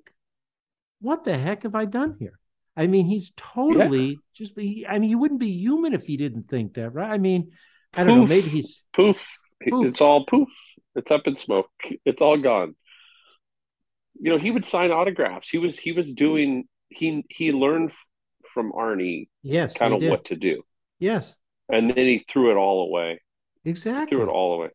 [SPEAKER 1] what the heck have I done here? I mean, he's totally yeah. just, I mean, you wouldn't be human if he didn't think that, right? I mean, I don't poof, know. Maybe he's
[SPEAKER 2] poof. poof. It's all poof. It's up in smoke. It's all gone. You know, he would sign autographs. He was, he was doing, he, he learned from Arnie,
[SPEAKER 1] yes,
[SPEAKER 2] kind of what to do.
[SPEAKER 1] Yes.
[SPEAKER 2] And then he threw it all away.
[SPEAKER 1] Exactly.
[SPEAKER 2] Threw it all away.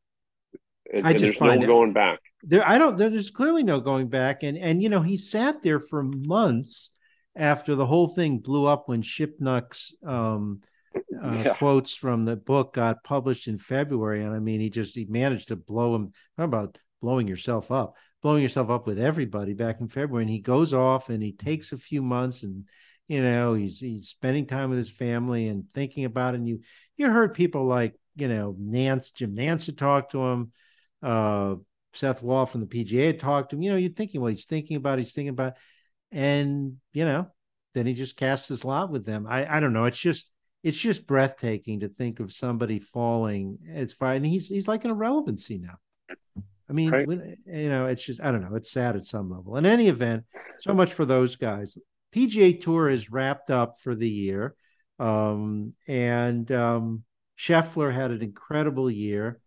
[SPEAKER 2] And, I just and there's find no it, going back.
[SPEAKER 1] There, I don't. There's clearly no going back. And and you know he sat there for months after the whole thing blew up when Shipnuck's um, uh, yeah. quotes from the book got published in February. And I mean, he just he managed to blow him. How about blowing yourself up? Blowing yourself up with everybody back in February. And he goes off and he takes a few months and you know he's he's spending time with his family and thinking about it. And you you heard people like you know, Nance Jim Nance talked to him. Uh, Seth Waugh from the PGA talked to him. You know, you're thinking, well, he's thinking about, he's thinking about, and you know, then he just casts his lot with them. I, I don't know. It's just, it's just breathtaking to think of somebody falling as far, and he's he's like an irrelevancy now. I mean, right. when, you know, it's just I don't know. It's sad at some level. In any event, so much for those guys. PGA Tour is wrapped up for the year, um, and um, Scheffler had an incredible year.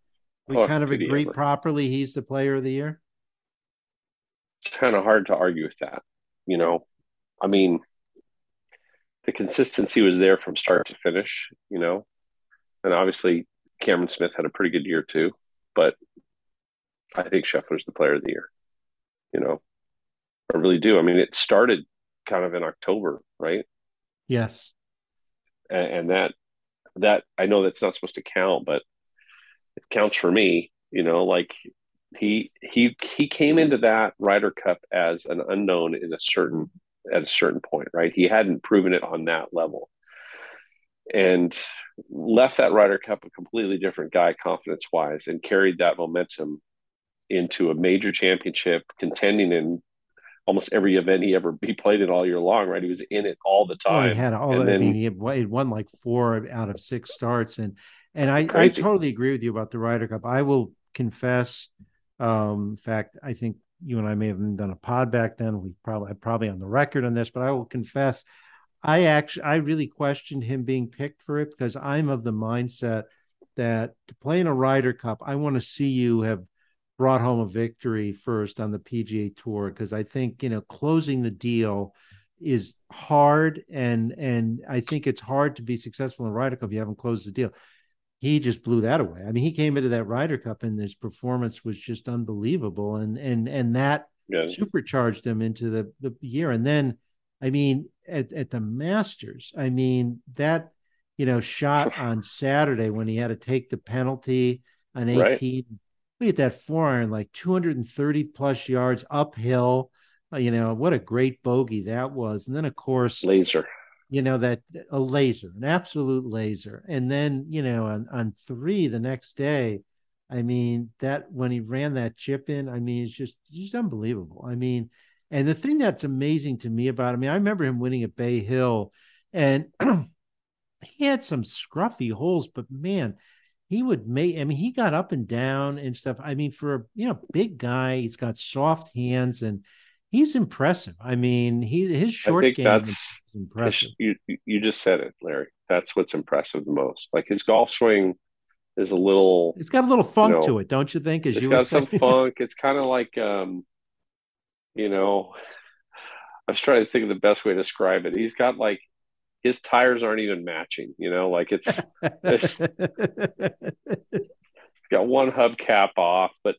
[SPEAKER 1] We oh, kind of agree properly he's the player of the year.
[SPEAKER 2] It's kind of hard to argue with that. You know, I mean, the consistency was there from start to finish, you know, and obviously Cameron Smith had a pretty good year too, but I think Scheffler's the player of the year, you know, I really do. I mean, it started kind of in October, right?
[SPEAKER 1] Yes.
[SPEAKER 2] And, and that, that I know that's not supposed to count, but it counts for me, you know, like he, he, he came into that Ryder Cup as an unknown in a certain at a certain point, right? He hadn't proven it on that level. And left that Ryder Cup a completely different guy, confidence wise, and carried that momentum into a major championship, contending in almost every event he ever he played it all year long. Right, he was in it all the time.
[SPEAKER 1] Well, he had all. And I mean, he won like four out of six starts, and and I I totally agree with you about the Ryder Cup. I will confess. Um, in fact, I think you and I may have done a pod back then. We probably probably on the record on this, but I will confess, I actually I really questioned him being picked for it because I'm of the mindset that to play in a Ryder Cup, I want to see you have brought home a victory first on the PGA Tour because I think you know closing the deal is hard and and I think it's hard to be successful in Ryder Cup if you haven't closed the deal he just blew that away. I mean, he came into that Ryder Cup and his performance was just unbelievable, and and and that yeah. supercharged him into the the year. And then, I mean, at at the Masters, I mean that you know shot on Saturday when he had to take the penalty on eighteen. Right. Look at that four iron, like two hundred and thirty plus yards uphill. Uh, you know what a great bogey that was. And then of course
[SPEAKER 2] laser
[SPEAKER 1] you know that a laser an absolute laser and then you know on, on three the next day i mean that when he ran that chip in i mean it's just just unbelievable i mean and the thing that's amazing to me about i mean i remember him winning at bay hill and he had some scruffy holes but man he would make i mean he got up and down and stuff i mean for a you know big guy he's got soft hands and he's impressive. I mean, he his short game that's, impressive.
[SPEAKER 2] You you just said it, Larry. That's what's impressive the most. Like his golf swing is a little.
[SPEAKER 1] It's got a little funk you know, to it, don't you think?
[SPEAKER 2] As it's you got some funk. It's kind of like, um, you know, I was trying to think of the best way to describe it. He's got like his tires aren't even matching. You know, like it's, it's got one hubcap off, but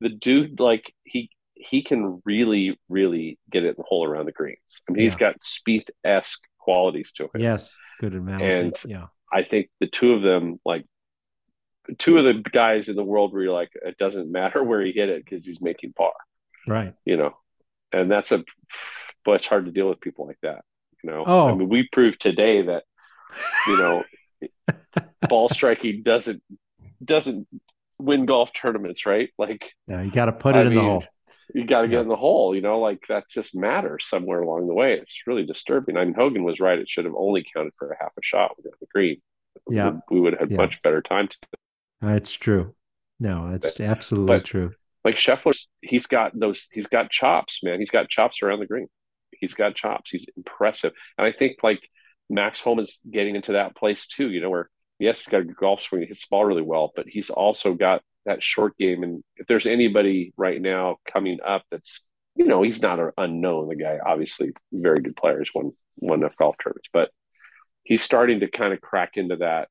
[SPEAKER 2] the dude like he he can really, really get it in the hole around the greens. I mean, yeah. he's got Spieth esque qualities to him.
[SPEAKER 1] Yes, good analogy.
[SPEAKER 2] And
[SPEAKER 1] yeah,
[SPEAKER 2] I think the two of them, like two of the guys in the world, where you're like, it doesn't matter where he hit it because he's making par.
[SPEAKER 1] Right.
[SPEAKER 2] You know, and that's a, but it's hard to deal with people like that. You know,
[SPEAKER 1] oh.
[SPEAKER 2] I mean, we proved today that, you know, ball striking doesn't doesn't win golf tournaments, right? Like,
[SPEAKER 1] yeah, you got to put it I in mean, the hole
[SPEAKER 2] you got to get in the hole, you know, like that just matters somewhere along the way. It's really disturbing. I mean, Hogan was right. It should have only counted for a half a shot with the green.
[SPEAKER 1] Yeah.
[SPEAKER 2] We, we would have had yeah. much better time. To uh,
[SPEAKER 1] That's true. No, that's absolutely but, true.
[SPEAKER 2] Like Scheffler, he's got those, he's got chops, man. He's got chops around the green. He's got chops. He's impressive. And I think like Max Homa is getting into that place too, you know, where yes, he's got a golf swing, he hits the ball really well, but he's also got that short game. And if there's anybody right now coming up that's, you know, he's not an unknown. The guy, obviously, very good players, won won enough golf tournaments, but he's starting to kind of crack into that.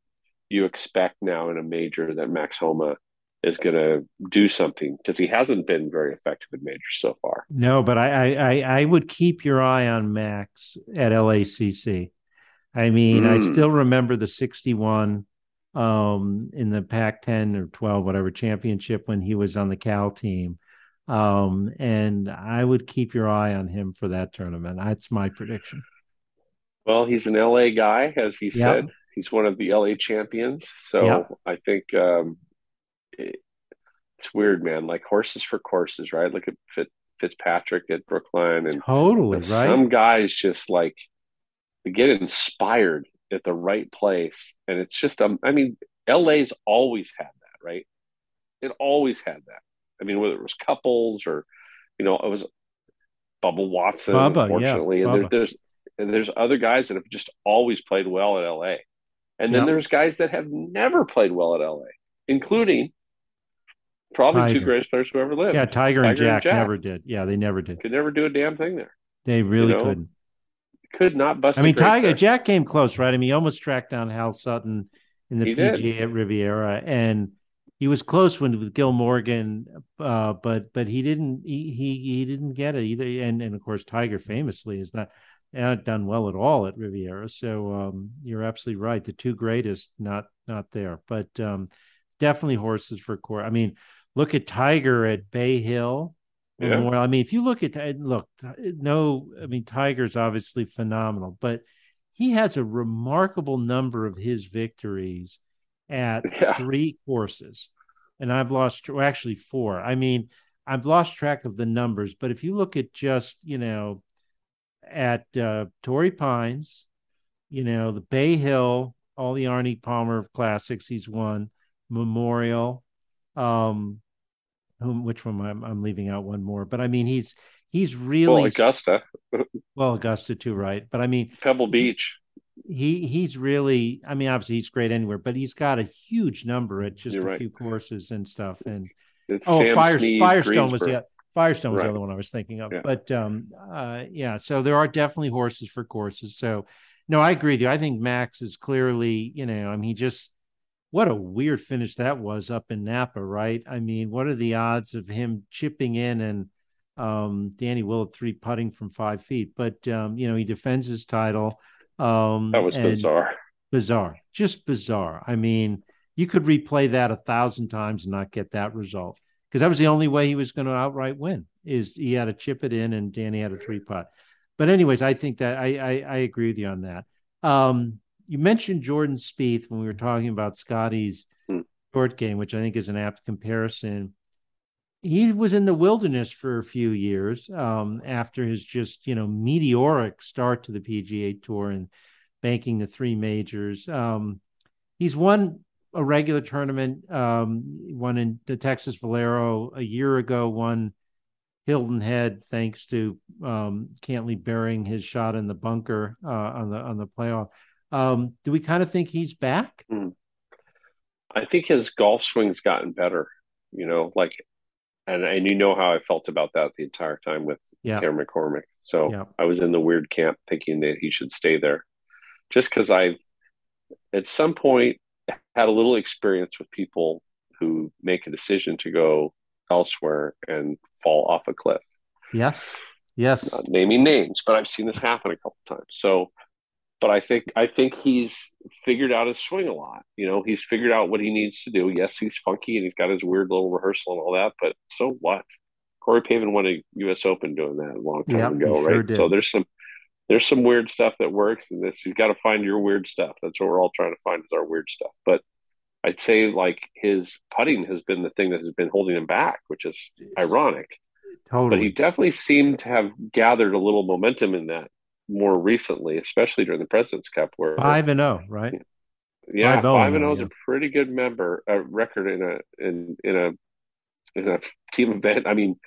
[SPEAKER 2] You expect now in a major that Max Homa uh, is going to do something because he hasn't been very effective in majors so far.
[SPEAKER 1] No, but I, I I would keep your eye on Max at LACC. I mean, mm. I hmm. still remember the 61 um, in the Pac 10 or 12, whatever championship when he was on the Cal team. Um, and I would keep your eye on him for that tournament. That's my prediction.
[SPEAKER 2] Well, he's an LA guy, as he yep. said. He's one of the LA champions. So yep. I think um, it, it's weird, man. Like horses for courses, right? Look at Fit, Fitzpatrick at Brookline, and
[SPEAKER 1] totally right.
[SPEAKER 2] Some guys just like get inspired at the right place. And it's just, um, I mean, LA's always had that, right? It always had that. I mean, whether it was couples or, you know, it was Bubba Watson, Bubba, unfortunately. Yeah, and there, there's and there's other guys that have just always played well at LA. And then there's guys that have never played well at LA, including probably Tiger. two greatest players who ever lived.
[SPEAKER 1] Yeah, Tiger, Tiger and, Jack and, Jack never did. Yeah, they never did.
[SPEAKER 2] Could never do a damn thing there.
[SPEAKER 1] They really you know? couldn't.
[SPEAKER 2] could not bust.
[SPEAKER 1] I mean, Tiger there. Jack came close, right? I mean, he almost tracked down Hal Sutton in the he PGA did. at Riviera, and he was close when with Gil Morgan, uh, but but he didn't he, he he didn't get it either. And and of course, Tiger famously is not not done well at all at Riviera. So um, you're absolutely right. The two greatest not not there, but um, definitely horses for court. I mean, look at Tiger at Bay Hill. Yeah. I mean, if you look at look, no, I mean, Tiger's obviously phenomenal, but he has a remarkable number of his victories at yeah. three courses, and I've lost well, actually four. I mean, I've lost track of the numbers, but if you look at just you know at uh, Torrey Pines, you know the Bay Hill, all the Arnie Palmer classics he's won, Memorial, um, whom which one I'm, I'm leaving out one more, but I mean he's he's really
[SPEAKER 2] well Augusta,
[SPEAKER 1] well Augusta too, right? But I mean
[SPEAKER 2] Pebble Beach
[SPEAKER 1] he he's really i mean obviously he's great anywhere but he's got a huge number at just You're a right. few courses and stuff and
[SPEAKER 2] it's oh Sam Fire,
[SPEAKER 1] Snead, firestone was the firestone was right. the other one i was thinking of yeah. but um uh yeah so there are definitely horses for courses so no i agree with you i think max is clearly you know i mean he just what a weird finish that was up in napa right i mean what are the odds of him chipping in and um danny willett three putting from five feet but um you know he defends his title um,
[SPEAKER 2] that was bizarre.
[SPEAKER 1] Bizarre, just bizarre. I mean, you could replay that a thousand times and not get that result because that was the only way he was going to outright win. Is he had to chip it in and Danny had a three putt. But anyways, I think that I, I, I agree with you on that. Um, you mentioned Jordan Spieth when we were talking about Scotty's hmm. short game, which I think is an apt comparison. He was in the wilderness for a few years um, after his just you know meteoric start to the PGA Tour and banking the three majors. Um, he's won a regular tournament, um, one in the Texas Valero a year ago, won Hilton Head, thanks to um, Cantlay burying his shot in the bunker uh, on the on the playoff. Um, do we kind of think he's back? Mm.
[SPEAKER 2] I think his golf swing's gotten better. You know, like and and you know how I felt about that the entire time with yeah. Cameron McCormick. So yeah. I was in the weird camp thinking that he should stay there, just because I, at some point, had a little experience with people who make a decision to go elsewhere and fall off a cliff.
[SPEAKER 1] Yes. Yes.
[SPEAKER 2] Not naming names, but I've seen this happen a couple times. So but I think I think he's figured out his swing a lot. You know, he's figured out what he needs to do. Yes, he's funky and he's got his weird little rehearsal and all that, but so what? Corey Pavin won a U.S. Open doing that a long time yep, ago, right? Sure so there's some there's some weird stuff that works, and this you've got to find your weird stuff. That's what we're all trying to find is our weird stuff. But I'd say like his putting has been the thing that has been holding him back, which is ironic. Totally. But he definitely seemed to have gathered a little momentum in that more recently, especially during the President's Cup, where
[SPEAKER 1] five and zero, oh, right?
[SPEAKER 2] Yeah, five, five and zero oh is yeah. a pretty good member a record in a in in a in a team event. I mean,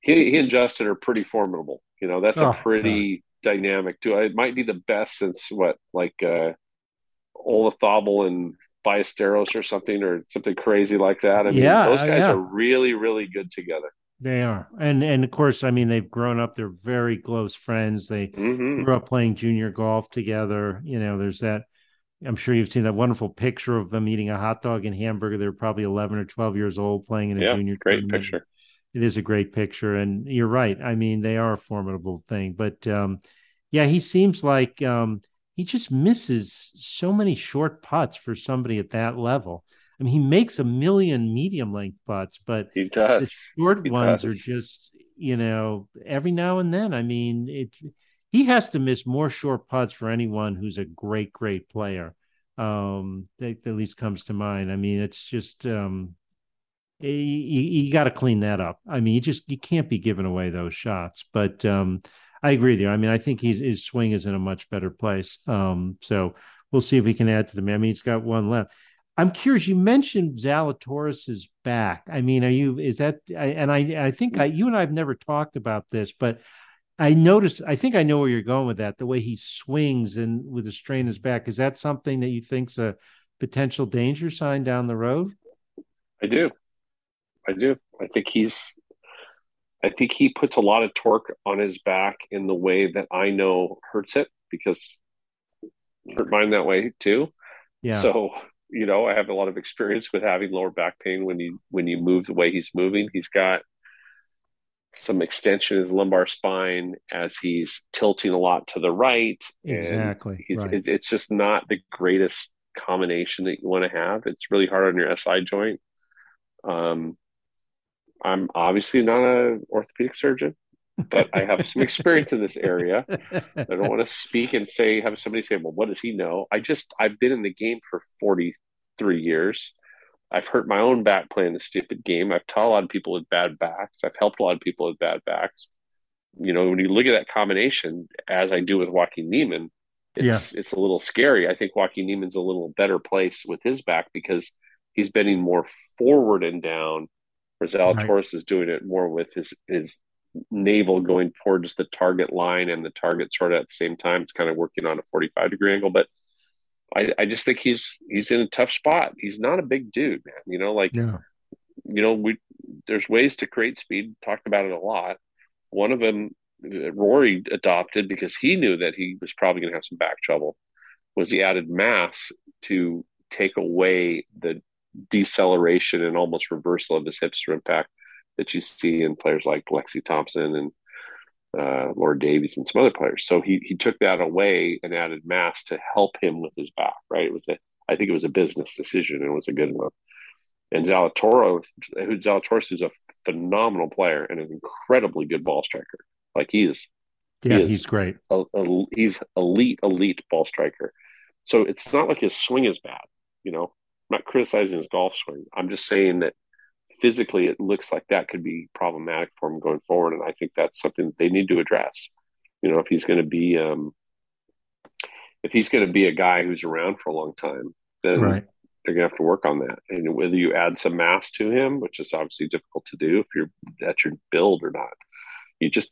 [SPEAKER 2] he, he and Justin are pretty formidable. You know, that's oh, a pretty God. dynamic too. It might be the best since what like uh Olazabal and Ballesteros or something or something crazy like that. I mean, yeah, those guys yeah. are really, really good together.
[SPEAKER 1] They are, and and of course, I mean, they've grown up. They're very close friends. They mm-hmm. grew up playing junior golf together. You know, there's that. I'm sure you've seen that wonderful picture of them eating a hot dog and hamburger. They're probably 11 or 12 years old playing in a yeah, junior.
[SPEAKER 2] Great tournament. picture.
[SPEAKER 1] It is a great picture, and you're right. I mean, they are a formidable thing. But um, yeah, he seems like um, he just misses so many short putts for somebody at that level. I mean, he makes a million medium length putts, but
[SPEAKER 2] he does.
[SPEAKER 1] the short he ones does. are just, you know, every now and then. I mean, it he has to miss more short putts for anyone who's a great, great player. Um, that at least comes to mind. I mean, it's just um, you, you got to clean that up. I mean, you just you can't be giving away those shots. But um, I agree with you. I mean, I think he's, his swing is in a much better place. Um, so we'll see if we can add to the. I mean, he's got one left. I'm curious. You mentioned Zalatoris's back. I mean, are you? Is that? And I, I think I, you and I have never talked about this, but I notice. I think I know where you're going with that. The way he swings and with the strain in his back. Is that something that you think's a potential danger sign down the road?
[SPEAKER 2] I do. I do. I think he's. I think he puts a lot of torque on his back in the way that I know hurts it because hurt mine that way too.
[SPEAKER 1] Yeah.
[SPEAKER 2] So you know, I have a lot of experience with having lower back pain when you when you move the way he's moving. He's got some extension in his lumbar spine as he's tilting a lot to the right.
[SPEAKER 1] Exactly.
[SPEAKER 2] Right. It's, it's just not the greatest combination that you want to have. It's really hard on your SI joint. Um, I'm obviously not an orthopedic surgeon, but I have some experience in this area. I don't want to speak and say have somebody say, "Well, what does he know?" I just I've been in the game for 43 years. I've hurt my own back playing the stupid game. I've taught a lot of people with bad backs. I've helped a lot of people with bad backs. You know, when you look at that combination, as I do with Joaquin Niemann, it's yeah. it's a little scary. I think Joaquin Niemann's a little better place with his back because he's bending more forward and down, whereas right. is doing it more with his his navel going towards the target line and the target sort of at the same time. It's kind of working on a 45 degree angle, but I, I just think he's he's in a tough spot. He's not a big dude, man. You know, like yeah. you know, we there's ways to create speed. Talked about it a lot. One of them, uh, Rory adopted because he knew that he was probably going to have some back trouble. Was he added mass to take away the deceleration and almost reversal of his hipster impact that you see in players like Lexi Thompson and uh, Laura Davies and some other players. So he he took that away and added mass to help him with his back. Right? It was a I think it was a business decision and it was a good one. And Zalatoris, who Zalatoris is a phenomenal player and an incredibly good ball striker. Like he is,
[SPEAKER 1] yeah, he is he's great.
[SPEAKER 2] A, a, he's elite, elite ball striker. So it's not like his swing is bad. You know, I'm not criticizing his golf swing. I'm just saying that physically it looks like that could be problematic for him going forward. And I think that's something that they need to address. You know, if he's going to be, um, if he's going to be a guy who's around for a long time, then right. they're going to have to work on that. And whether you add some mass to him, which is obviously difficult to do if you're at your build or not, you just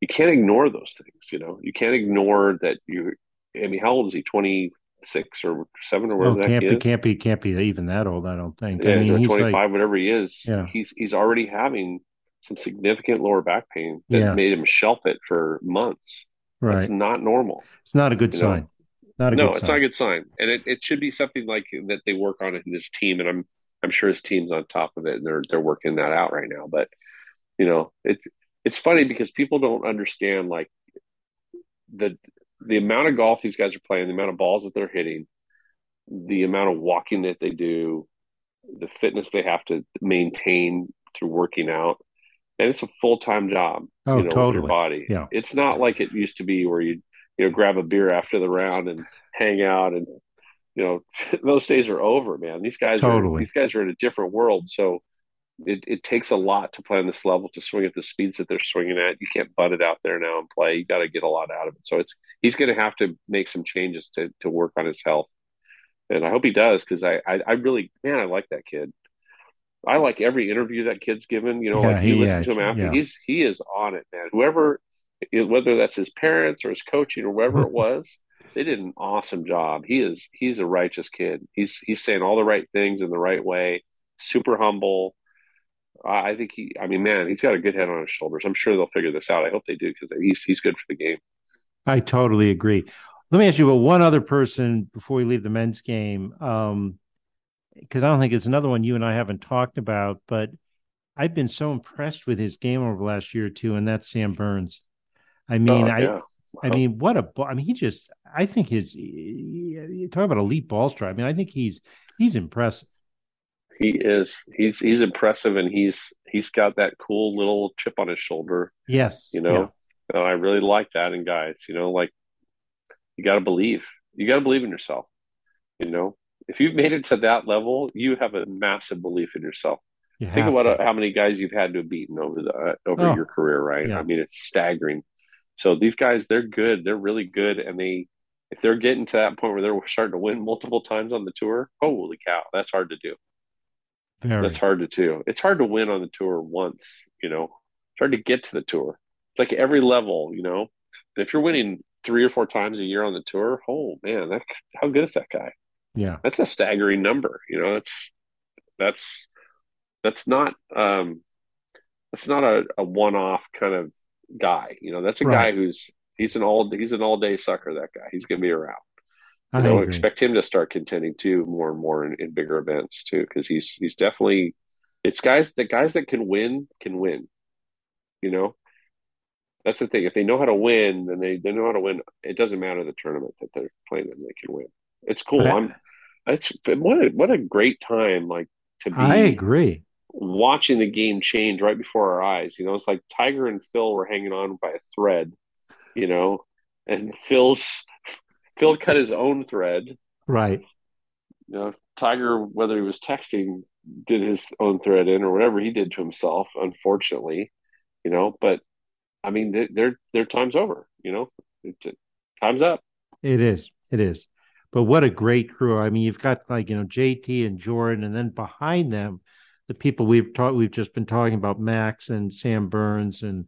[SPEAKER 2] you can't ignore those things. You know, you can't ignore that you. I mean, how old is he? Twenty six or seven or whatever.
[SPEAKER 1] Oh, can't be, can't be, can't be even that old. I don't think.
[SPEAKER 2] Yeah,
[SPEAKER 1] I mean,
[SPEAKER 2] he's twenty five, like, whatever he is. Yeah, he's he's already having some significant lower back pain that yes. made him shelf it for months. Right, it's not normal.
[SPEAKER 1] It's not a good you sign. Know?
[SPEAKER 2] Not a no, it's sign. not a good sign, and it, it should be something like that they work on it in his team, and I'm I'm sure his team's on top of it, and they're they're working that out right now. But you know, it's it's funny because people don't understand like the the amount of golf these guys are playing, the amount of balls that they're hitting, the amount of walking that they do, the fitness they have to maintain through working out. And it's a full time job,
[SPEAKER 1] oh,
[SPEAKER 2] you know,
[SPEAKER 1] totally.
[SPEAKER 2] with your body.
[SPEAKER 1] Yeah.
[SPEAKER 2] It's not like it used to be where you, you know, grab a beer after the round and hang out and, you know, those days are over, man. These guys totally. are, these guys are in a different world. So it, it takes a lot to play on this level to swing at the speeds that they're swinging at. You can't butt it out there now and play. You got to get a lot out of it. So it's he's going to have to make some changes to to work on his health, and I hope he does because I, I, I really man I like that kid. I like every interview that kid's given. You know, yeah, like you he, listen to him after yeah. he's he is on it, man. Whoever, whether that's his parents or his coaching or whoever it was, they did an awesome job. He is he's a righteous kid. He's he's saying all the right things in the right way. Super humble I think he. I mean, man, he's got a good head on his shoulders. I'm sure they'll figure this out. I hope they do because he's he's good for the game.
[SPEAKER 1] I totally agree. Let me ask you about one other person before we leave the men's game, because um, I don't think it's another one you and I haven't talked about. But I've been so impressed with his game over the last year or two, and that's Sam Burns. I mean, oh, I. Yeah. I mean, what a I mean, he just. I think his. You talk about elite ball strike. I mean, I think he's he's impressive.
[SPEAKER 2] He is. He's he's impressive, and he's he's got that cool little chip on his shoulder.
[SPEAKER 1] Yes,
[SPEAKER 2] you know, yeah. I really like that in guys. You know, like you got to believe. You got to believe in yourself. You know, if you've made it to that level, you have a massive belief in yourself. You Think about to. how many guys you've had to have beaten over the uh, over oh, your career, right? Yeah. I mean, it's staggering. So these guys, they're good. They're really good, and they if they're getting to that point where they're starting to win multiple times on the tour, holy cow, that's hard to do. Very. That's hard to do. It's hard to win on the tour once, you know. It's hard to get to the tour. It's like every level, you know. And if you're winning three or four times a year on the tour, oh man, that how good is that guy?
[SPEAKER 1] Yeah,
[SPEAKER 2] that's a staggering number. You know, that's that's that's not um that's not a, a one off kind of guy. You know, that's a right. guy who's He's an all he's an all day sucker. That guy. He's to be around.
[SPEAKER 1] I
[SPEAKER 2] You know,
[SPEAKER 1] agree.
[SPEAKER 2] expect him to start contending too more and more in, in bigger events too, because he's he's definitely it's guys the guys that can win can win. You know, that's the thing. If they know how to win, then they, they know how to win. It doesn't matter the tournament that they're playing in; they can win. It's cool. I'm. It's what a what a great time like to be.
[SPEAKER 1] I agree.
[SPEAKER 2] watching the game change right before our eyes. You know, it's like Tiger and Phil were hanging on by a thread, you know, and Phil's Phil cut his own thread.
[SPEAKER 1] Right.
[SPEAKER 2] You know, Tiger, whether he was texting, did his own thread in or whatever he did to himself, unfortunately, you know, but I mean, they- their their time's over, you know, it, it- time's up.
[SPEAKER 1] It is. It is. But what a great crew. I mean, you've got like, you know, JT and Jordan, and then behind them, the people we've taught we've just been talking about, Max and Sam Burns and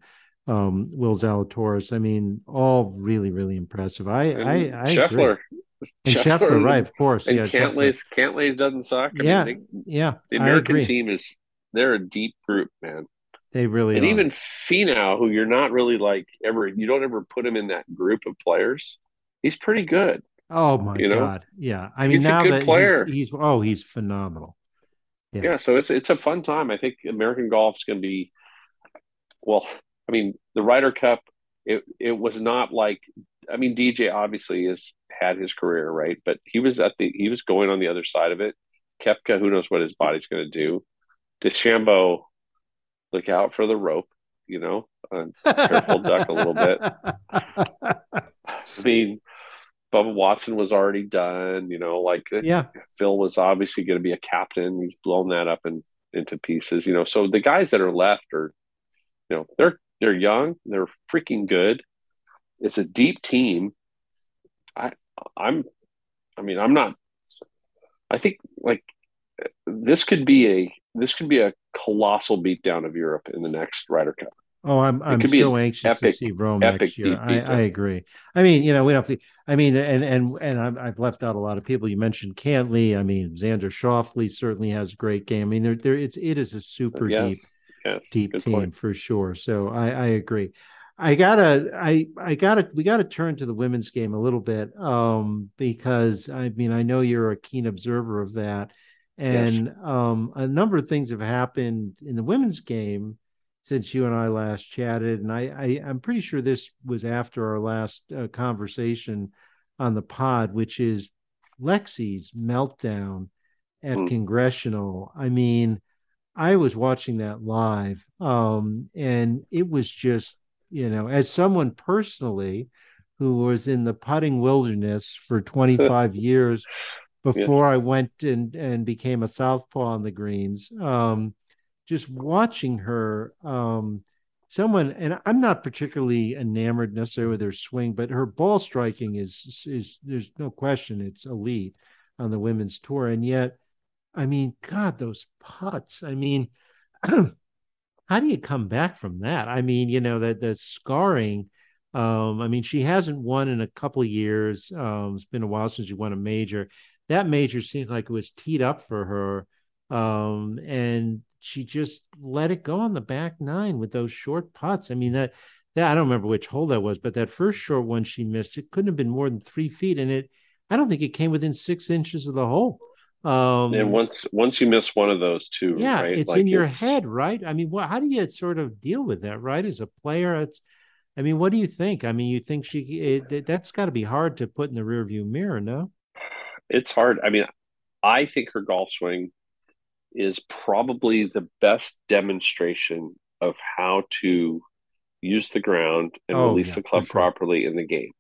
[SPEAKER 1] um, Will Zalatoris. I mean, all really, really impressive. I
[SPEAKER 2] And
[SPEAKER 1] I, I
[SPEAKER 2] Scheffler,
[SPEAKER 1] agree. And Scheffler, right, of course.
[SPEAKER 2] And
[SPEAKER 1] yeah, Scheffler.
[SPEAKER 2] Cantlay's Cantlay's doesn't suck. I
[SPEAKER 1] Yeah,
[SPEAKER 2] mean,
[SPEAKER 1] yeah.
[SPEAKER 2] they, the
[SPEAKER 1] I
[SPEAKER 2] American team is they're a deep group, man.
[SPEAKER 1] They really
[SPEAKER 2] and
[SPEAKER 1] are.
[SPEAKER 2] even Finau, who you're not really like ever, you don't ever put him in that group of players. He's pretty good.
[SPEAKER 1] oh my
[SPEAKER 2] you know?
[SPEAKER 1] God. Yeah. I mean,
[SPEAKER 2] He's a
[SPEAKER 1] now
[SPEAKER 2] good
[SPEAKER 1] that
[SPEAKER 2] player.
[SPEAKER 1] He's, he's oh, he's phenomenal. Yeah.
[SPEAKER 2] Yeah. so it's it's a fun time. I think American golf's going to be. Well, I mean, the Ryder Cup. It it was not like. I mean, DJ obviously has had his career right, but he was at the he was going on the other side of it. Koepka, who knows what his body's going to do. DeChambeau, look out for the rope. You know, uh, Careful duck a little bit. I mean, Bubba Watson was already done. You know, like
[SPEAKER 1] yeah.
[SPEAKER 2] Phil was obviously going to be a captain. He's blown that up in, into pieces. You know, so the guys that are left are, you know, they're they're young. They're freaking good. It's a deep team. I I'm, I mean, I'm not. I think like this could be a this could be a colossal beatdown of Europe in the next Ryder Cup.
[SPEAKER 1] Oh, I'm I'm so
[SPEAKER 2] an
[SPEAKER 1] anxious to see Rome next year. I. I agree. I mean, you know, we don't have to. I mean, and and and I've, I've left out a lot of people. You mentioned Cantlay. I mean, Xander Schauffele certainly has a great game. I mean, there there it's it is a super
[SPEAKER 2] Yes,
[SPEAKER 1] deep
[SPEAKER 2] yes,
[SPEAKER 1] deep team
[SPEAKER 2] point.
[SPEAKER 1] for sure. So I I agree. I gotta I I gotta we gotta turn to the women's game a little bit um because I mean I know you're a keen observer of that and um a number of things have happened in the women's game since you and I last chatted and I, I I'm pretty sure this was after our last uh, conversation on the pod which is Lexi's meltdown at
[SPEAKER 2] Hmm.
[SPEAKER 1] congressional I mean I was watching that live, um, and it was just, you know, as someone personally who was in the putting wilderness for 25 years before I went and, and became a southpaw on the greens, um, just watching her, um, someone, and I'm not particularly enamored necessarily with her swing, but her ball striking is is there's no question it's elite on the women's tour, and yet I mean, God, those putts. I mean, how do you come back from that? I mean, you know, that the scarring. Um, I mean, she hasn't won in a couple years. Um, it's been a while since she won a major. That major seemed like it was teed up for her. Um, and she just let it go on the back nine with those short putts. I mean, that that I don't remember which hole that was, but that first short one she missed, it couldn't have been more than three feet. And it I don't think it came within six inches of the hole. Um,
[SPEAKER 2] And once once you miss one of those two,
[SPEAKER 1] yeah,
[SPEAKER 2] right?
[SPEAKER 1] it's
[SPEAKER 2] like
[SPEAKER 1] in your
[SPEAKER 2] it's-
[SPEAKER 1] head, right? I mean, what? How do you sort of deal with that, right? As a player, it's. I mean, what do you think? I mean, you think she? It, that's got to be hard to put in the rearview mirror, no?
[SPEAKER 2] It's hard. I mean, I think her golf swing is probably the best demonstration of how to use the ground and
[SPEAKER 1] Oh,
[SPEAKER 2] release
[SPEAKER 1] yeah,
[SPEAKER 2] the club
[SPEAKER 1] sure.
[SPEAKER 2] properly in the game.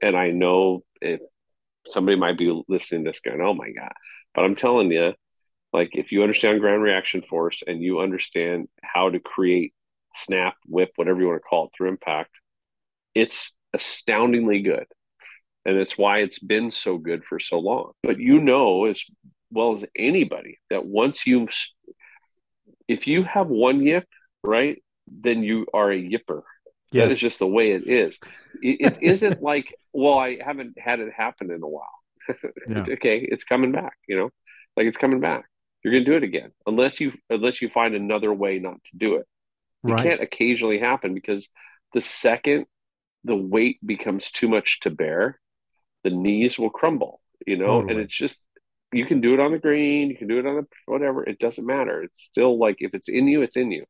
[SPEAKER 2] And I know if somebody might be listening to this going, "Oh my god," but I'm telling you, like if you understand ground reaction force and you understand how to create snap, whip, whatever you want to call it through impact, it's astoundingly good. And it's why it's been so good for so long. But you know as well as anybody that once you, if you have one yip, right, then you are a yipper. That is just the way it is. It, it isn't like, well, I haven't had it happen in a while.
[SPEAKER 1] Yeah.
[SPEAKER 2] okay, it's coming back. You know, like it's coming back. You're going to do it again, unless you unless you find another way not to do it. It
[SPEAKER 1] right.
[SPEAKER 2] can't occasionally happen because the second the weight becomes too much to bear, the knees will crumble, you know, totally. and it's just you can do it on the green, you can do it on the whatever, it doesn't matter. It's still like if it's in you, it's in you.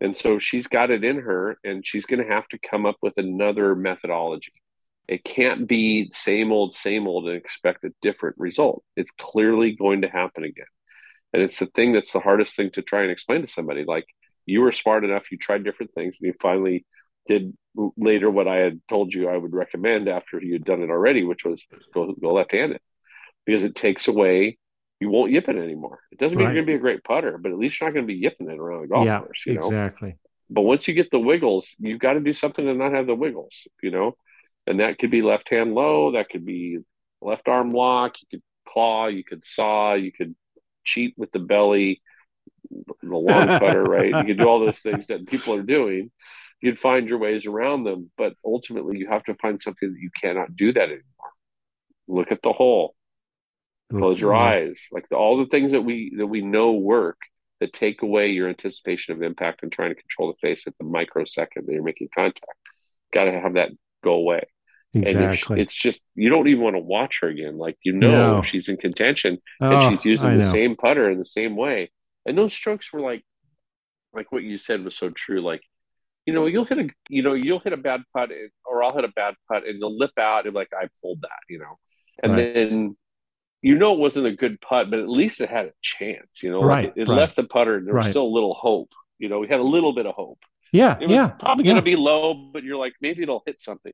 [SPEAKER 2] And so she's got it in her and she's going to have to come up with another methodology. It can't be same old, same old and expect a different result. It's clearly going to happen again. And it's the thing that's the hardest thing to try and explain to somebody. Like you were smart enough, you tried different things, and you finally did later what I had told you I would recommend after you'd done it already, which was go, go left handed because it takes away you won't yip it anymore. It doesn't mean right. you're going to be a great putter, but at least you're not going to be yipping it around the golf yeah, course. You know?
[SPEAKER 1] exactly.
[SPEAKER 2] But once you get the wiggles, you've got to do something to not have the wiggles. You know, and that could be left hand low, that could be left arm lock. You could claw, you could saw, you could cheat with the belly, the long cutter, right? You could do all those things that people are doing. You'd find your ways around them, but ultimately, you have to find something that you cannot do that anymore. Look at the hole close your mm-hmm. eyes like the, all the things that we that we know work that take away your anticipation of impact and trying to control the face at the microsecond that you're making contact got to have that go away
[SPEAKER 1] exactly
[SPEAKER 2] and it's, it's, just you don't even want to watch her again like you know no. she's in contention oh, and she's using the same putter in the same way and those strokes were like like what you said was so true like you know you'll hit a you know you'll hit a bad putt or i'll hit a bad putt and you'll lip out and like i pulled that you know and right. then you know it wasn't a good putt, but at least it had a chance. You know,
[SPEAKER 1] right?
[SPEAKER 2] Like it, it
[SPEAKER 1] right.
[SPEAKER 2] left the putter, and there was still a little hope. You know, we had a little bit of hope.
[SPEAKER 1] Yeah,
[SPEAKER 2] it was
[SPEAKER 1] yeah,
[SPEAKER 2] probably
[SPEAKER 1] yeah.
[SPEAKER 2] going to be low, but you're like maybe it'll hit something.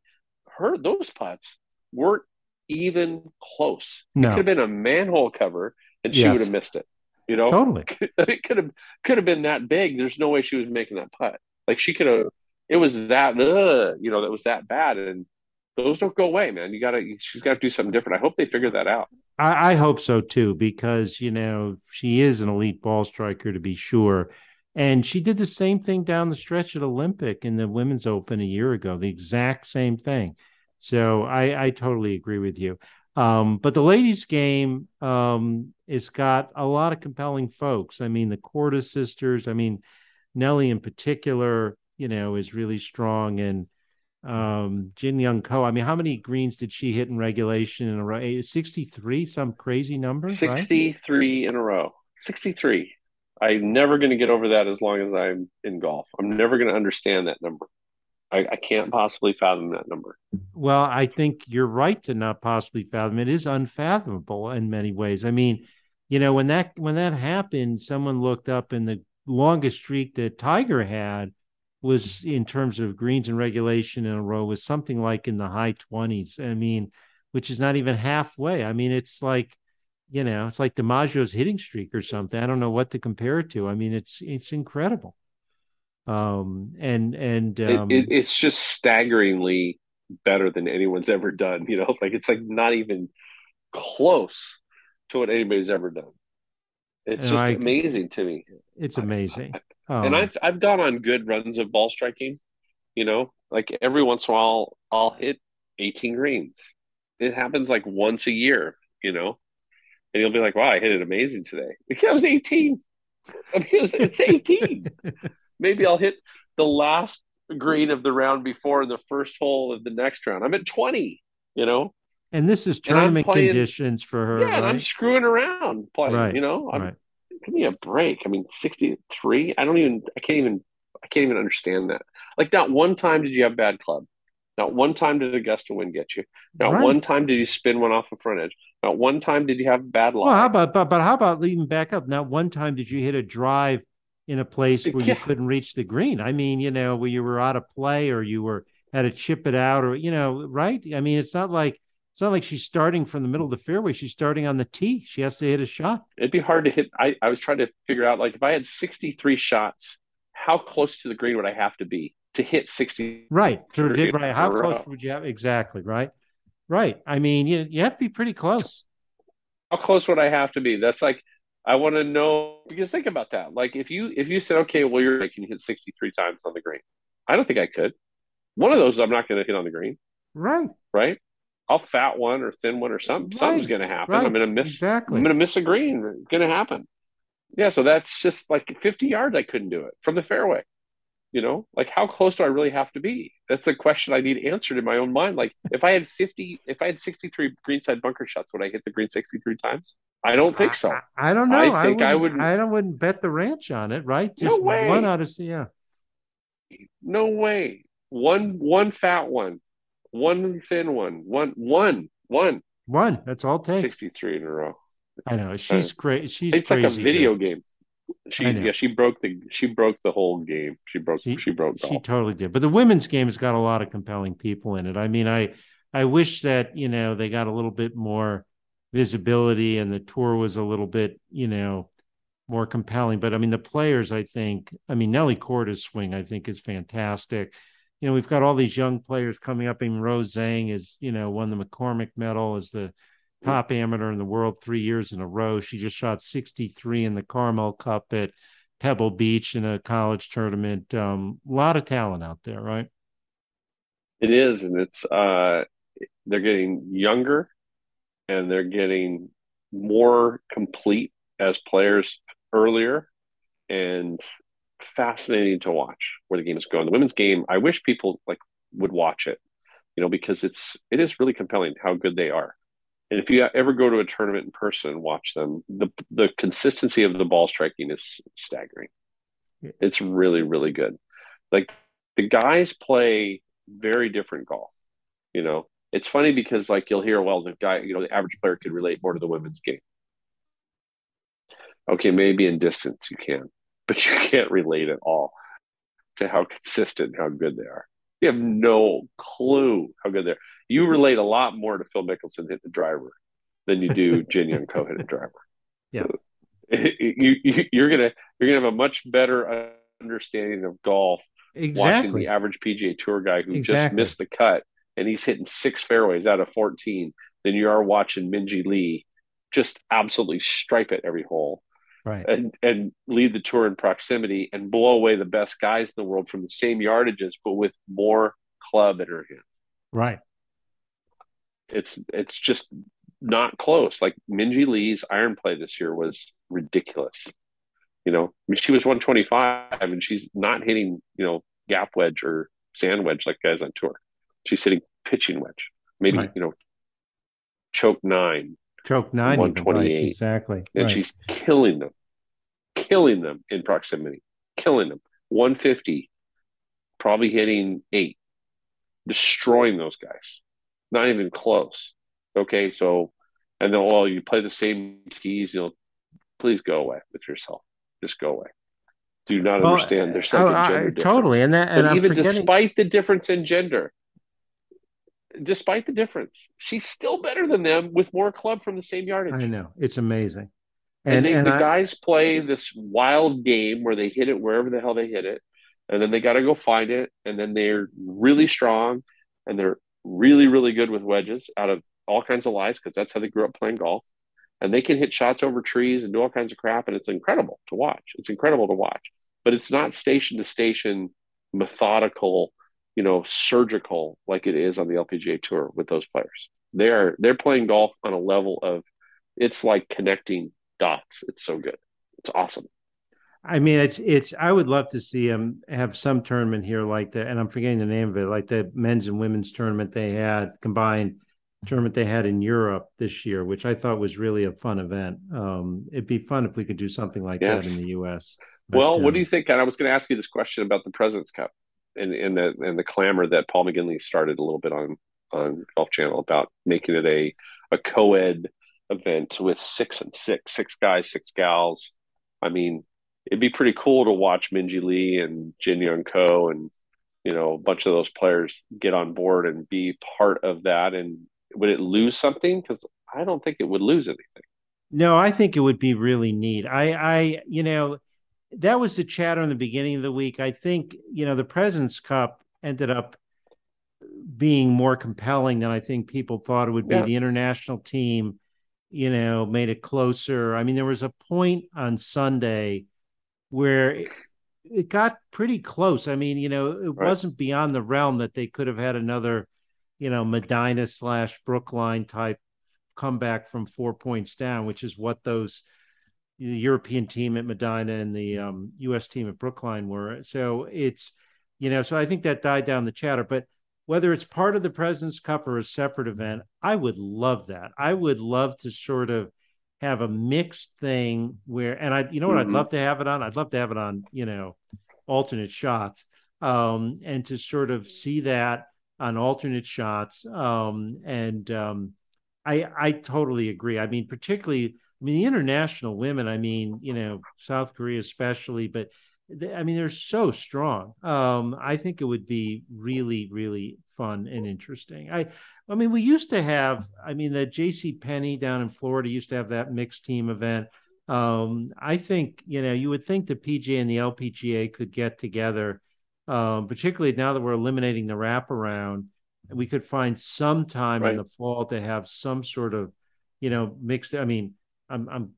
[SPEAKER 2] Her those putts weren't even close.
[SPEAKER 1] No.
[SPEAKER 2] It could have been a manhole cover, and she
[SPEAKER 1] yes.
[SPEAKER 2] would have missed it. You know,
[SPEAKER 1] totally.
[SPEAKER 2] it could have could have been that big. There's no way she was making that putt. Like she could have. It was that, uh, you know, that was that bad, and those don't go away, man. You gotta. She's got to do something different. I hope they figure that out.
[SPEAKER 1] I, I hope so too, because you know she is an elite ball striker to be sure. And she did the same thing down the stretch at Olympic in the Women's Open a year ago, the exact same thing. So I, I totally agree with you. Um, but the ladies' game um, has got a lot of compelling folks. I mean, the Korda sisters. I mean, Nelly in particular, you know, is really strong, and um, Jin Young Ko. I mean, how many greens did she hit in regulation in a row? Eh, 63, some crazy number.
[SPEAKER 2] 63
[SPEAKER 1] right?
[SPEAKER 2] in a row. 63. I'm never going to get over that as long as I'm in golf. I'm never going to understand that number. I, I, can't possibly fathom that number.
[SPEAKER 1] Well, I think you're right to not possibly fathom. It is unfathomable in many ways. I mean, you know, when that when that happened, someone looked up and the longest streak that Tiger had was in terms of greens and regulation in a row was something like in the high 20s. I mean, which is not even halfway. I mean, it's like, you know, it's like DiMaggio's hitting streak or something. I don't know what to compare it to. I mean, it's it's incredible. Um and and um,
[SPEAKER 2] it, it, it's just staggeringly better than anyone's ever done. You know, like it's like not even close to what anybody's ever done. It's just I, amazing to me.
[SPEAKER 1] It's amazing. I,
[SPEAKER 2] Oh. And I've I've gone on good runs of ball striking, you know, like every once in a while I'll hit 18 greens. It happens like once a year, you know, and you'll be like, "Wow, I hit it amazing today." Because I was 18. I mean, it was, it's 18. Maybe I'll hit the last green of the round before the first hole of the next round. I'm at 20, you know.
[SPEAKER 1] And this is tournament playing, conditions for her.
[SPEAKER 2] Yeah,
[SPEAKER 1] right?
[SPEAKER 2] and I'm screwing around playing.
[SPEAKER 1] Right,
[SPEAKER 2] you know, I'm
[SPEAKER 1] right
[SPEAKER 2] give me a break. I mean, 63. I don't even. I can't even. I can't even understand that. Like, not one time did you have bad club. Not one time did a gust of wind get you. Not right. one time did you spin one off the front edge. Not one time did you have bad luck.
[SPEAKER 1] Well, how about but, but how about even back up? Not one time did you hit a drive in a place where yeah. you couldn't reach the green. I mean, you know, where you were out of play or you were had to chip it out or you know, right? I mean, it's not like it's not like she's starting from the middle of the fairway. She's starting on the tee. She has to hit a shot.
[SPEAKER 2] It'd be hard to hit. I, I was trying to figure out like if I had 63 shots, how close to the green would I have to be to hit 60?
[SPEAKER 1] Right. right. How close would you have? Exactly. Right. Right. I mean, you, you have to be pretty close.
[SPEAKER 2] How close would I have to be? That's like, I want to know because think about that. Like if you if you said, okay, well you're can you hit 63 times on the green? I don't think I could. One of those I'm not going to hit on the green.
[SPEAKER 1] Right.
[SPEAKER 2] Right. I'll fat one or thin one or something. Right, Something's going to happen.
[SPEAKER 1] Right,
[SPEAKER 2] I'm going to miss.
[SPEAKER 1] Exactly.
[SPEAKER 2] I'm going to miss a green. It's going to happen. Yeah. So that's just like 50 yards. I couldn't do it from the fairway. You know, like how close do I really have to be? That's a question I need answered in my own mind. Like if I had 50, if I had 63 greenside bunker shots, would I hit the green 63 times? I don't think so.
[SPEAKER 1] I, I don't know.
[SPEAKER 2] I think I,
[SPEAKER 1] I
[SPEAKER 2] would.
[SPEAKER 1] I don't wouldn't bet the ranch on it, right?
[SPEAKER 2] No
[SPEAKER 1] Just
[SPEAKER 2] way.
[SPEAKER 1] one out of yeah.
[SPEAKER 2] No way. One, one fat one, one thin one, one, one, one.
[SPEAKER 1] One. That's all it takes.
[SPEAKER 2] 63 in a row.
[SPEAKER 1] I know. She's great. She's
[SPEAKER 2] It's like a video game. She yeah, she broke the she broke the whole game. She broke
[SPEAKER 1] She-
[SPEAKER 2] she, broke
[SPEAKER 1] She
[SPEAKER 2] golf.
[SPEAKER 1] totally did. But the women's game has got a lot of compelling people in it. I mean, I I wish that, you know, they got a little bit more visibility and the tour was a little bit, you know, more compelling. But I mean, the players, I think, I mean, Nelly Korda's swing, I think, is fantastic. You know, we've got all these young players coming up. And Rose Zhang is, you know, won the McCormack medal as the top amateur in the world three years in a row. She just shot 63 in the Carmel Cup at Pebble Beach in a college tournament. Um, a lot of talent out there, right?
[SPEAKER 2] It is, and it's uh they're getting younger and they're getting more complete as players earlier and fascinating to watch where the game is going. The women's game, I wish people like would watch it, you know, because it's it is really compelling how good they are. And if you ever go to a tournament in person and watch them, the the consistency of the ball striking is staggering. It's really really good. Like the guys play very different golf. You know, it's funny because like you'll hear, well, the guy, you know, the average player could relate more to the women's game. Okay, maybe in distance you can, but you can't relate at all to how consistent, how good they are. You have no clue how good they are. You mm-hmm. relate a lot more to Phil Mickelson hitting the driver than you do Jin Young Ko hitting the driver.
[SPEAKER 1] Yeah.
[SPEAKER 2] You, you, you're gonna you're gonna have a much better understanding of golf watching the average PGA Tour guy who just missed the cut and he's hitting six fairways out of 14 than you are watching Minjee Lee just absolutely stripe it every hole
[SPEAKER 1] Right.
[SPEAKER 2] and and lead the tour in proximity and blow away the best guys in the world from the same yardages but with more club in her hand.
[SPEAKER 1] Right.
[SPEAKER 2] It's it's just not close. Like Minjee Lee's iron play this year was ridiculous. You know, I mean, she was 125 and she's not hitting, you know, gap wedge or sand wedge like guys on tour. She's hitting pitching wedge, maybe,
[SPEAKER 1] Right.
[SPEAKER 2] you know, choke nine,
[SPEAKER 1] Choke nine. even, right.
[SPEAKER 2] 128.
[SPEAKER 1] Exactly.
[SPEAKER 2] and
[SPEAKER 1] right.
[SPEAKER 2] she's killing them, killing them in proximity, killing them. 150, probably hitting eight, destroying those guys. Not even close. Okay, so, and then, well, you play the same keys, you know, please go away with yourself. Just go away. Do not
[SPEAKER 1] Well,
[SPEAKER 2] understand. There's
[SPEAKER 1] oh,
[SPEAKER 2] a
[SPEAKER 1] I-
[SPEAKER 2] gender difference.
[SPEAKER 1] totally. And that, and
[SPEAKER 2] even
[SPEAKER 1] forgetting.
[SPEAKER 2] despite the difference in gender, despite the difference, she's still better than them with more club from the same yardage.
[SPEAKER 1] I know it's amazing.
[SPEAKER 2] And,
[SPEAKER 1] And
[SPEAKER 2] they,
[SPEAKER 1] and
[SPEAKER 2] the
[SPEAKER 1] I,
[SPEAKER 2] guys play this wild game where they hit it wherever the hell they hit it, and then they got to go find it, and then they're really strong, and they're really really good with wedges out of all kinds of lies because that's how they grew up playing golf, and they can hit shots over trees and do all kinds of crap, and it's incredible to watch. It's incredible to watch, but it's not station to station, methodical, you know, surgical like it is on the LPGA tour with those players. They're they're playing golf on a level of it's like connecting dots. It's so good. It's awesome.
[SPEAKER 1] I mean, it's it's. I would love to see them have some tournament here like that, and I'm forgetting the name of it, like the men's and women's tournament they had combined tournament they had in Europe this year, which I thought was really a fun event. Um, it'd be fun if we could do something like
[SPEAKER 2] Yes.
[SPEAKER 1] that in the U.S. But,
[SPEAKER 2] well, what
[SPEAKER 1] um,
[SPEAKER 2] do you think? And I was going to ask you this question about the President's Cup and, and the and the clamor that Paul McGinley started a little bit on on Golf Channel about making it a a co-ed event with six and six, six guys, six gals. I mean, it'd be pretty cool to watch Minjee Lee and Jin Young Ko and you know a bunch of those players get on board and be part of that. And would it lose something? Because I don't think it would lose anything.
[SPEAKER 1] No, I think it would be really neat. I, I, you know, that was the chatter in the beginning of the week. I think, you know, the President's Cup ended up being more compelling than I think people thought it would be.
[SPEAKER 2] Yeah.
[SPEAKER 1] The international team, you know, made it closer. I mean, there was a point on Sunday where it, it got pretty close. I mean, you know, it
[SPEAKER 2] Right.
[SPEAKER 1] wasn't beyond the realm that they could have had another, you know, Medina slash Brookline type comeback from four points down, which is what those the European team at Medina and the um, U.S. team at Brookline were. So it's, you know, so I think that died down the chatter. But whether it's part of the President's Cup or a separate event, I would love that. I would love to sort of have a mixed thing where, and I, you know what, mm-hmm. I'd love to have it on. I'd love to have it on, you know, alternate shots, um, and to sort of see that on alternate shots. Um, and um, I, I totally agree. I mean, particularly I mean, the international women, I mean, you know, South Korea especially, but they, I mean, they're so strong. Um, I think it would be really, really fun and interesting. I, I mean, we used to have, I mean, the J.C. Penney down in Florida used to have that mixed team event. Um, I think, you know, you would think the PGA and the LPGA could get together, um, particularly now that we're eliminating the wraparound. We could find some time right. in the fall to have some sort of, you know, mixed. I mean, I'm I'm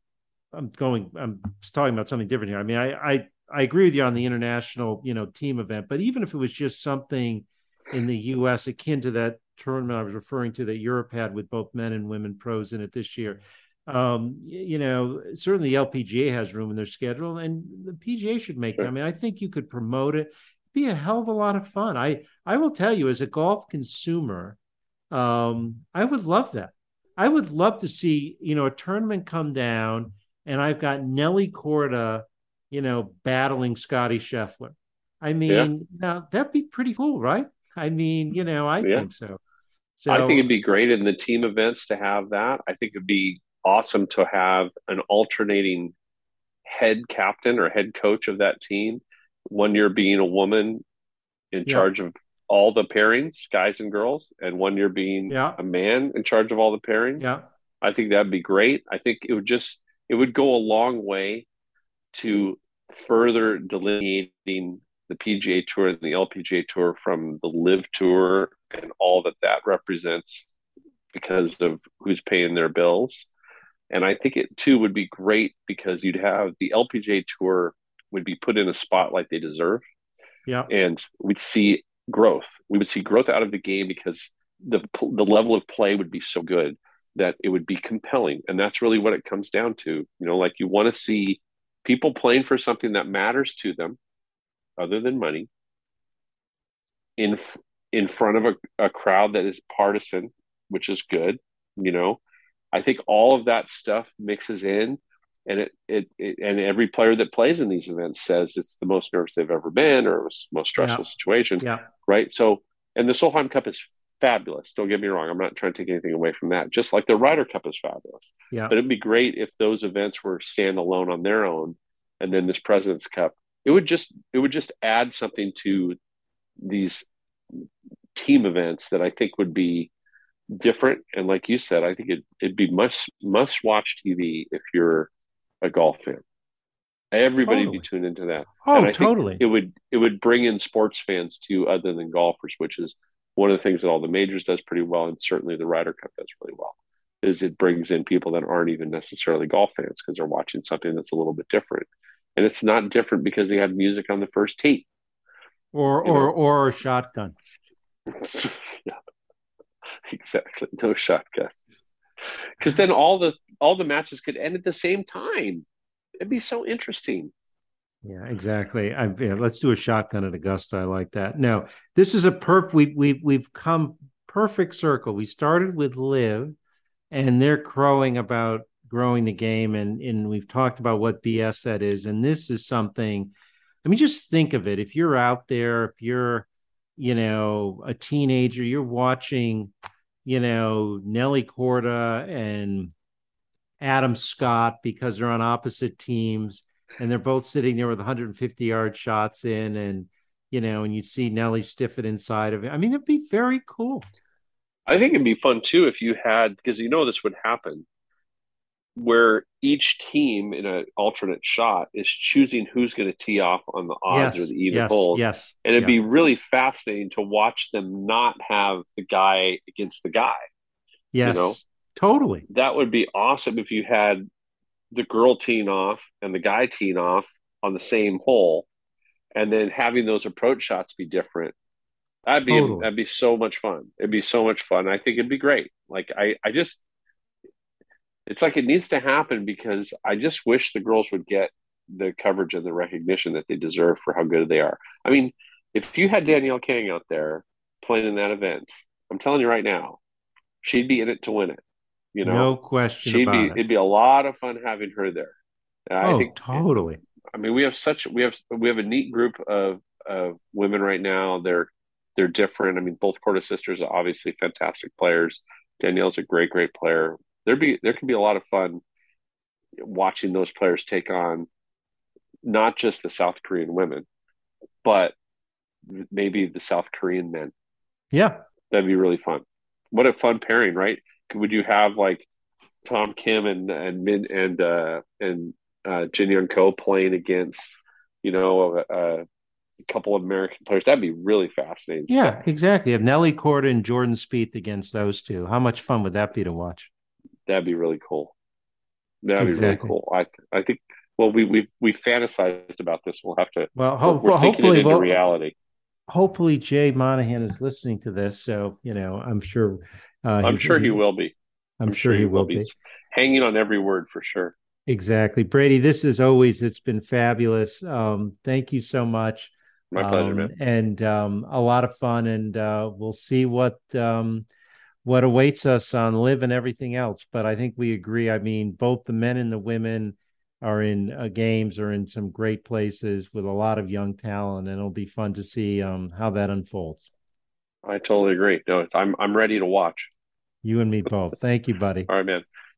[SPEAKER 1] I'm going I'm talking about something different here. I mean, I I I agree with you on the international, you know, team event, but even if it was just something in the US akin to that tournament I was referring to that Europe had with both men and women pros in it this year. Um, you know, certainly the LPGA has room in their schedule and the PGA should make them. I mean, I think you could promote it. It'd be a hell of a lot of fun. I I will tell you as a golf consumer, um, I would love that. I would love to see, you know, a tournament come down and I've got Nelly Korda, you know, battling Scottie Scheffler. I mean, yeah. now that'd be pretty cool, right? I mean, you know, I yeah. think so.
[SPEAKER 2] So I think it'd be great in the team events to have that. I think it'd be awesome to have an alternating head captain or head coach of that team. One year being a woman in yeah. charge of all the pairings, guys and girls, and one year being yeah. a man in charge of all the pairings.
[SPEAKER 1] Yeah.
[SPEAKER 2] I think that'd be great. I think it would just it would go a long way to further delineating the PGA Tour and the LPGA Tour from the LIV Tour and all that that represents because of who's paying their bills. And I think it too would be great because you'd have the LPGA Tour would be put in a spot like they deserve.
[SPEAKER 1] Yeah.
[SPEAKER 2] And we'd see growth. We would see growth out of the game because the the level of play would be so good that it would be compelling, and that's really what it comes down to. You know, like you want to see people playing for something that matters to them, other than money, in in front of a, a crowd that is partisan, which is good. You know, I think all of that stuff mixes in and it, it, it, and every player that plays in these events says it's the most nervous they've ever been or it was most stressful yeah. situation
[SPEAKER 1] yeah.
[SPEAKER 2] right? So and the solheim cup is fabulous. Don't get me wrong. I'm not trying to take anything away from that. Just like the ryder cup is fabulous.
[SPEAKER 1] Yeah.
[SPEAKER 2] But it'd be great if those events were standalone on their own and then this president's cup. It would just it would just add something to these team events that i think would be different. And like you said i think it, it'd be must must watch tv if you're a golf fan. Everybody totally. be tuned into that.
[SPEAKER 1] Oh, and I totally.
[SPEAKER 2] It would it would bring in sports fans too, other than golfers, which is one of the things that all the majors does pretty well, and certainly the Ryder Cup does really well. Is it brings in people that aren't even necessarily golf fans because they're watching something that's a little bit different, and it's not different because they have music on the first tee,
[SPEAKER 1] or you or know? or a shotgun.
[SPEAKER 2] yeah, exactly. No shotgun because then all the all the matches could end at the same time. It'd be so interesting.
[SPEAKER 1] Yeah, exactly. I, yeah, let's do a shotgun at Augusta. I like that. No, this is a perf. We we've we've come perfect circle. We started with LIV, and they're crowing about growing the game, and and we've talked about what BS that is. And this is something. I mean, just think of it. If you're out there, if you're, you know, a teenager, you're watching you know, Nelly Korda and Adam Scott because they're on opposite teams and they're both sitting there with 150 yard shots in and you know, and you see Nelly stiff it inside of it. I mean, it'd be very cool.
[SPEAKER 2] I think it'd be fun too if you had because you know this would happen where each team in an alternate shot is choosing who's going to tee off on the odds
[SPEAKER 1] yes,
[SPEAKER 2] or the even
[SPEAKER 1] yes,
[SPEAKER 2] holes.
[SPEAKER 1] Yes.
[SPEAKER 2] And it'd yeah. be really fascinating to watch them not have the guy against the guy.
[SPEAKER 1] Yes. You know? Totally.
[SPEAKER 2] That would be awesome if you had the girl teeing off and the guy teeing off on the same hole and then having those approach shots be different. That'd be totally. that'd be so much fun. It'd be so much fun. I think it'd be great. Like I I just it's like it needs to happen because I just wish the girls would get the coverage and the recognition that they deserve for how good they are. I mean, if you had Danielle Kang out there playing in that event, I'm telling you right now, she'd be in it to win it. You know,
[SPEAKER 1] no question
[SPEAKER 2] she'd be.
[SPEAKER 1] it.
[SPEAKER 2] It'd be a lot of fun having her there.
[SPEAKER 1] Oh, I think totally.
[SPEAKER 2] I mean, we have such we have we have a neat group of of women right now. They're they're different. I mean, both Korda sisters are obviously fantastic players. Danielle's a great, great player. There be there can be a lot of fun watching those players take on not just the South Korean women, but maybe the South Korean men.
[SPEAKER 1] Yeah,
[SPEAKER 2] that'd be really fun. What a fun pairing, right? Would you have like Tom Kim and and Min and uh, and uh, Jin Young Ko playing against you know a, a, couple of American players? That'd be really fascinating.
[SPEAKER 1] Yeah, stuff. exactly. Have Nelly Korda and Jordan Spieth against those two, how much fun would that be to watch?
[SPEAKER 2] That'd be really cool. That'd exactly. be really cool. I I think well, we we we fantasized about this. We'll have to.
[SPEAKER 1] Well, ho-
[SPEAKER 2] we're,
[SPEAKER 1] well hopefully,
[SPEAKER 2] well, reality.
[SPEAKER 1] Hopefully, Jay Monahan is listening to this, so you know, I'm sure.
[SPEAKER 2] Uh, I'm sure he, he will be.
[SPEAKER 1] I'm, I'm sure, sure, he will be. be.
[SPEAKER 2] Hanging on every word for sure.
[SPEAKER 1] Exactly, Brady. This is always it's been fabulous. Um, thank you so much.
[SPEAKER 2] My pleasure, um, man.
[SPEAKER 1] And um, a lot of fun, and uh, we'll see what um, what awaits us on LIV and everything else. But I think we agree. I mean, both the men and the women are in uh, games or in some great places with a lot of young talent, and it'll be fun to see um, how that unfolds.
[SPEAKER 2] I totally agree. No, I'm I'm ready to watch.
[SPEAKER 1] You and me both. Thank you, buddy.
[SPEAKER 2] All right, man.